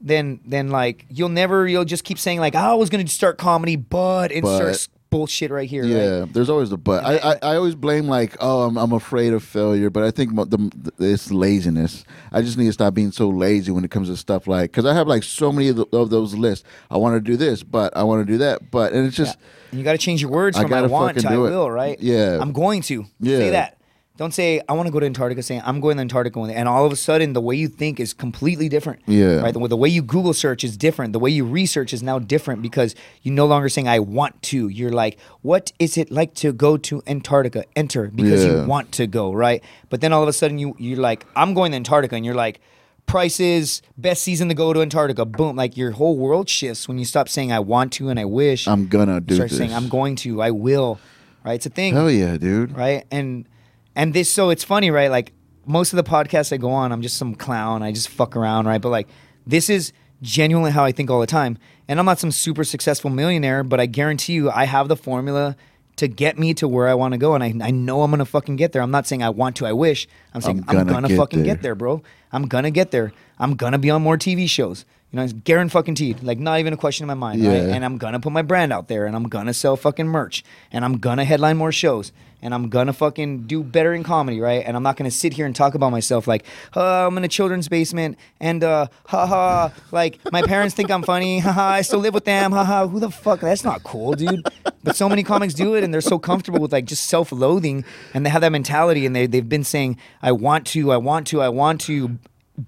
then then like you'll never. You'll just keep saying like, oh, I was gonna start comedy, but insert But- bullshit right here. Yeah, right? there's always the but. I, I, I always blame like, oh, I'm, I'm afraid of failure, but I think the, it's laziness. I just need to stop being so lazy when it comes to stuff like because I have like so many of, the, of those lists. I want to do this, but I want to do that, but and it's just And you got to change your words I from I, gotta want to fucking I do it. will, right? Yeah. I'm going to. Yeah. Say that. Don't say I want to go to Antarctica. Say I'm going to Antarctica, and all of a sudden the way you think is completely different. Yeah. Right. The, the way you Google search is different. The way you research is now different because you're no longer saying I want to. You're like, what is it like to go to Antarctica? Enter because Yeah. you want to go, right? But then all of a sudden you you're like, I'm going to Antarctica, and you're like. Prices, best season to go to Antarctica. Boom! Like your whole world shifts when you stop saying "I want to" and "I wish." I'm gonna do start this. saying I'm going to, I will, right? It's a thing, Hell yeah, dude. right? And and this, so it's funny, right? Like most of the podcasts I go on, I'm just some clown. I just fuck around, right? But like this is genuinely how I think all the time. And I'm not some super successful millionaire, but I guarantee you, I have the formula to get me to where I want to go, and I, I know I'm gonna fucking get there. I'm not saying I want to, I wish. I'm saying I'm I'm gonna gonna, get fucking there. get there, bro. I'm gonna get there. I'm gonna be on more TV shows. You know, it's Garen fucking Teed. Like, not even a question in my mind. Right? Yeah. And I'm gonna put my brand out there and I'm gonna sell fucking merch and I'm gonna headline more shows and I'm gonna fucking do better in comedy, right? And I'm not gonna sit here and talk about myself like, oh, I'm in a children's basement and uh haha like my parents think I'm funny, <laughs> haha, I still live with them, haha. Who the fuck that's not cool, dude. But so many comics do it and they're so comfortable with like just self loathing and they have that mentality and they they've been saying, I want to, I want to, I want to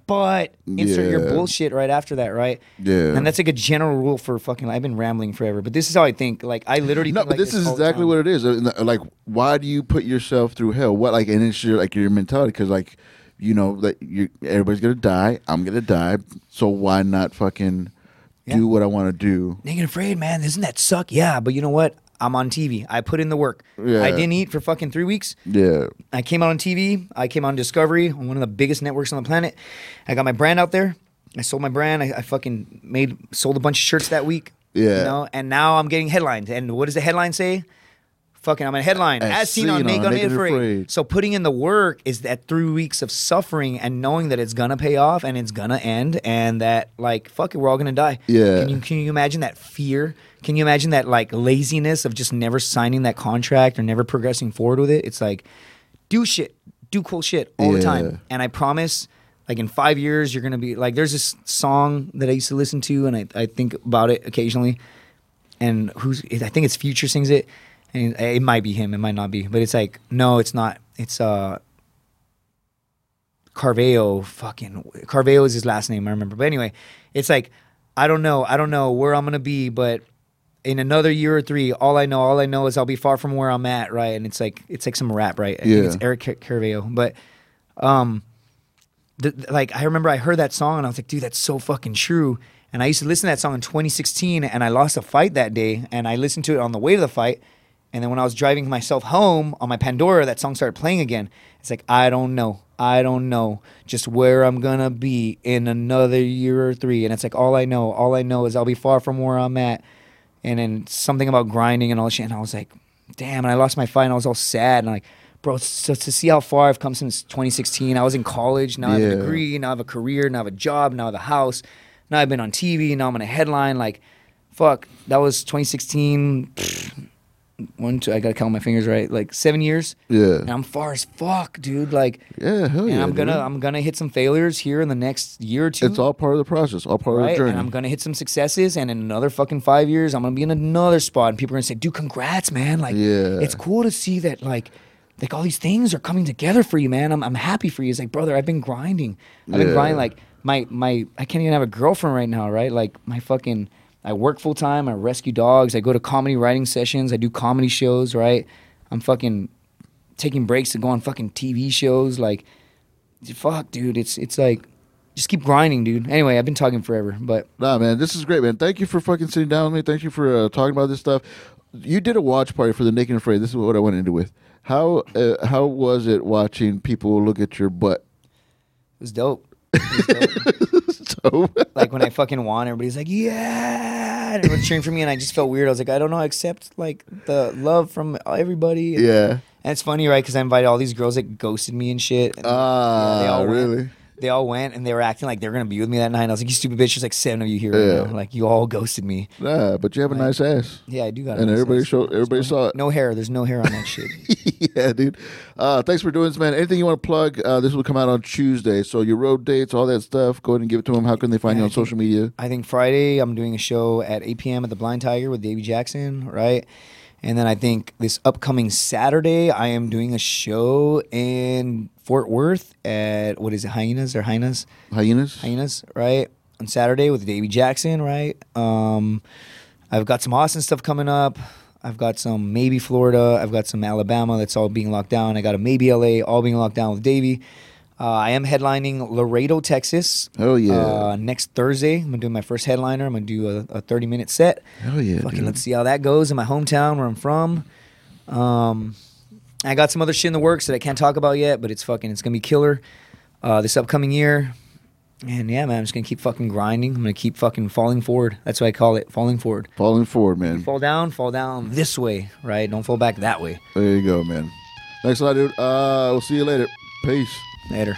but insert your bullshit right after that, right? Yeah. And that's like a general rule for fucking. I've been rambling forever, but this is how I think. Like I literally. No, think but like this is exactly what it is. Uh, Like, why do you put yourself through hell? What like, and it's your like your mentality because like, you know that you everybody's gonna die. I'm gonna die. So why not fucking Yeah. do what I want to do? Naked Afraid, man. Doesn't that suck? Yeah, but you know what? I'm on TV. I put in the work. Yeah. I didn't eat for fucking three weeks. Yeah, I came out on TV. I came on Discovery on one of the biggest networks on the planet. I got my brand out there. I sold my brand. I, I fucking made sold a bunch of shirts that week. Yeah. You know, and now I'm getting headlines. And what does the headline say? Fucking, I'm a headline. As, seen, on Naked, Naked Afraid. Afraid. So putting in the work is that three weeks of suffering and knowing that it's gonna pay off and it's gonna end and that like fuck it, we're all gonna die. Yeah. Can you can you imagine that fear? Can you imagine that like laziness of just never signing that contract or never progressing forward with it? It's like do shit, do cool shit all the time. And I promise, like in five years, you're gonna be like. There's this song that I used to listen to, and I, I think about it occasionally. And who's? I think it's Future sings it, and it might be him, it might not be, but it's like no, it's not. It's uh. Carveo, fucking Carveo is his last name, I remember. But anyway, it's like I don't know, I don't know where I'm gonna be, but in another year or three, all I know, all I know is I'll be far from where I'm at, right? And it's like it's like some rap, right? I Yeah. think it's Eric Car- Carveo, but um, like I remember I heard that song and I was like, dude, that's so fucking true. And I used to listen to that song in 2016, and I lost a fight that day, and I listened to it on the way to the fight. And then when I was driving myself home on my Pandora, that song started playing again. It's like I don't know, I don't know just where I'm gonna be in another year or three. And it's like all I know, all I know is I'll be far from where I'm at. And then something about grinding and all that shit. And I was like, damn, and I lost my fight, and I was all sad, and like, bro, so to see how far I've come since 2016. I was in college, now I have Yeah. a degree, now I have a career, now I have a job, now I have a house, now I've been on TV, now I'm on a headline. Like, fuck, that was 2016. pfft, One, two, I gotta count my fingers right. Like seven years, Yeah. and I'm far as fuck, dude. Like, Yeah, hell and yeah. I'm gonna dude. I'm gonna hit some failures here in the next year or two. It's all part of the process, all part of the journey. and I'm gonna hit some successes, and in another fucking five years, I'm gonna be in another spot, and people are gonna say, "Dude, congrats, man! Like, Yeah. it's cool to see that, like, like all these things are coming together for you, man. I'm I'm happy for you. It's like, brother, I've been grinding. I've been grinding. Like, my my I can't even have a girlfriend right now, right? Like, my fucking I work full time. I rescue dogs. I go to comedy writing sessions. I do comedy shows, right? I'm fucking taking breaks to go on fucking TV shows. Like, fuck, dude. It's it's like just keep grinding, dude. Anyway, I've been talking forever, but Nah, man, this is great, man. Thank you for fucking sitting down with me. Thank you for uh, talking about this stuff. You did a watch party for the Naked and Afraid. This is what I went into with. How uh, how was it watching people look at your butt? it was dope. It was dope. <laughs> <laughs> so like when I fucking won, everybody's like, "Yeah!" And everyone's cheering for me, and I just felt weird. I was like, "I don't know, I accept like the love from everybody." yeah. And it's funny, right? Because I invited all these girls that ghosted me and shit. And Ah, they all went. They all went, and they were acting like they were gonna be with me that night. And I was like, "You stupid bitch!" There's like seven of you here Yeah. right now. Like you all ghosted me. Nah, but you have a Like- nice ass. Yeah, I do got. a And nice everybody ass. showed- everybody saw it. No hair. There's no hair on that shit. <laughs> yeah, dude. Uh, thanks for doing this, man. Anything you want to plug? Uh, this will come out on Tuesday. So your road dates, all that stuff. Go ahead and give it to them. How can they find Yeah, you on think- social media? I think Friday I'm doing a show at 8 p.m. at the Blind Tiger with Davey Jackson, right? And then I think this upcoming Saturday I am doing a show in Fort Worth at what is it, Hyenas or Hyenas? Hyenas. Hyenas, right? On Saturday with Davey Jackson, right? Um, I've got some Austin stuff coming up. I've got some maybe Florida. I've got some Alabama that's all being locked down. I got a maybe LA, all being locked down with Davey. Uh, I am headlining Laredo, Texas. Oh yeah. Uh, next Thursday, I'm gonna do my first headliner. I'm gonna do a, a 30 minute set. Hell yeah. Fucking dude. let's see how that goes in my hometown where I'm from. Um, I got some other shit in the works that I can't talk about yet, but it's fucking it's gonna be killer. Uh, this upcoming year. And yeah, man, I'm just gonna keep fucking grinding. I'm gonna keep fucking falling forward. That's what I call it, falling forward. Falling forward, man. Fall down, fall down this way, right? Don't fall back that way. There you go, man. Thanks a lot, dude. Uh, we'll see you later. Peace. Later.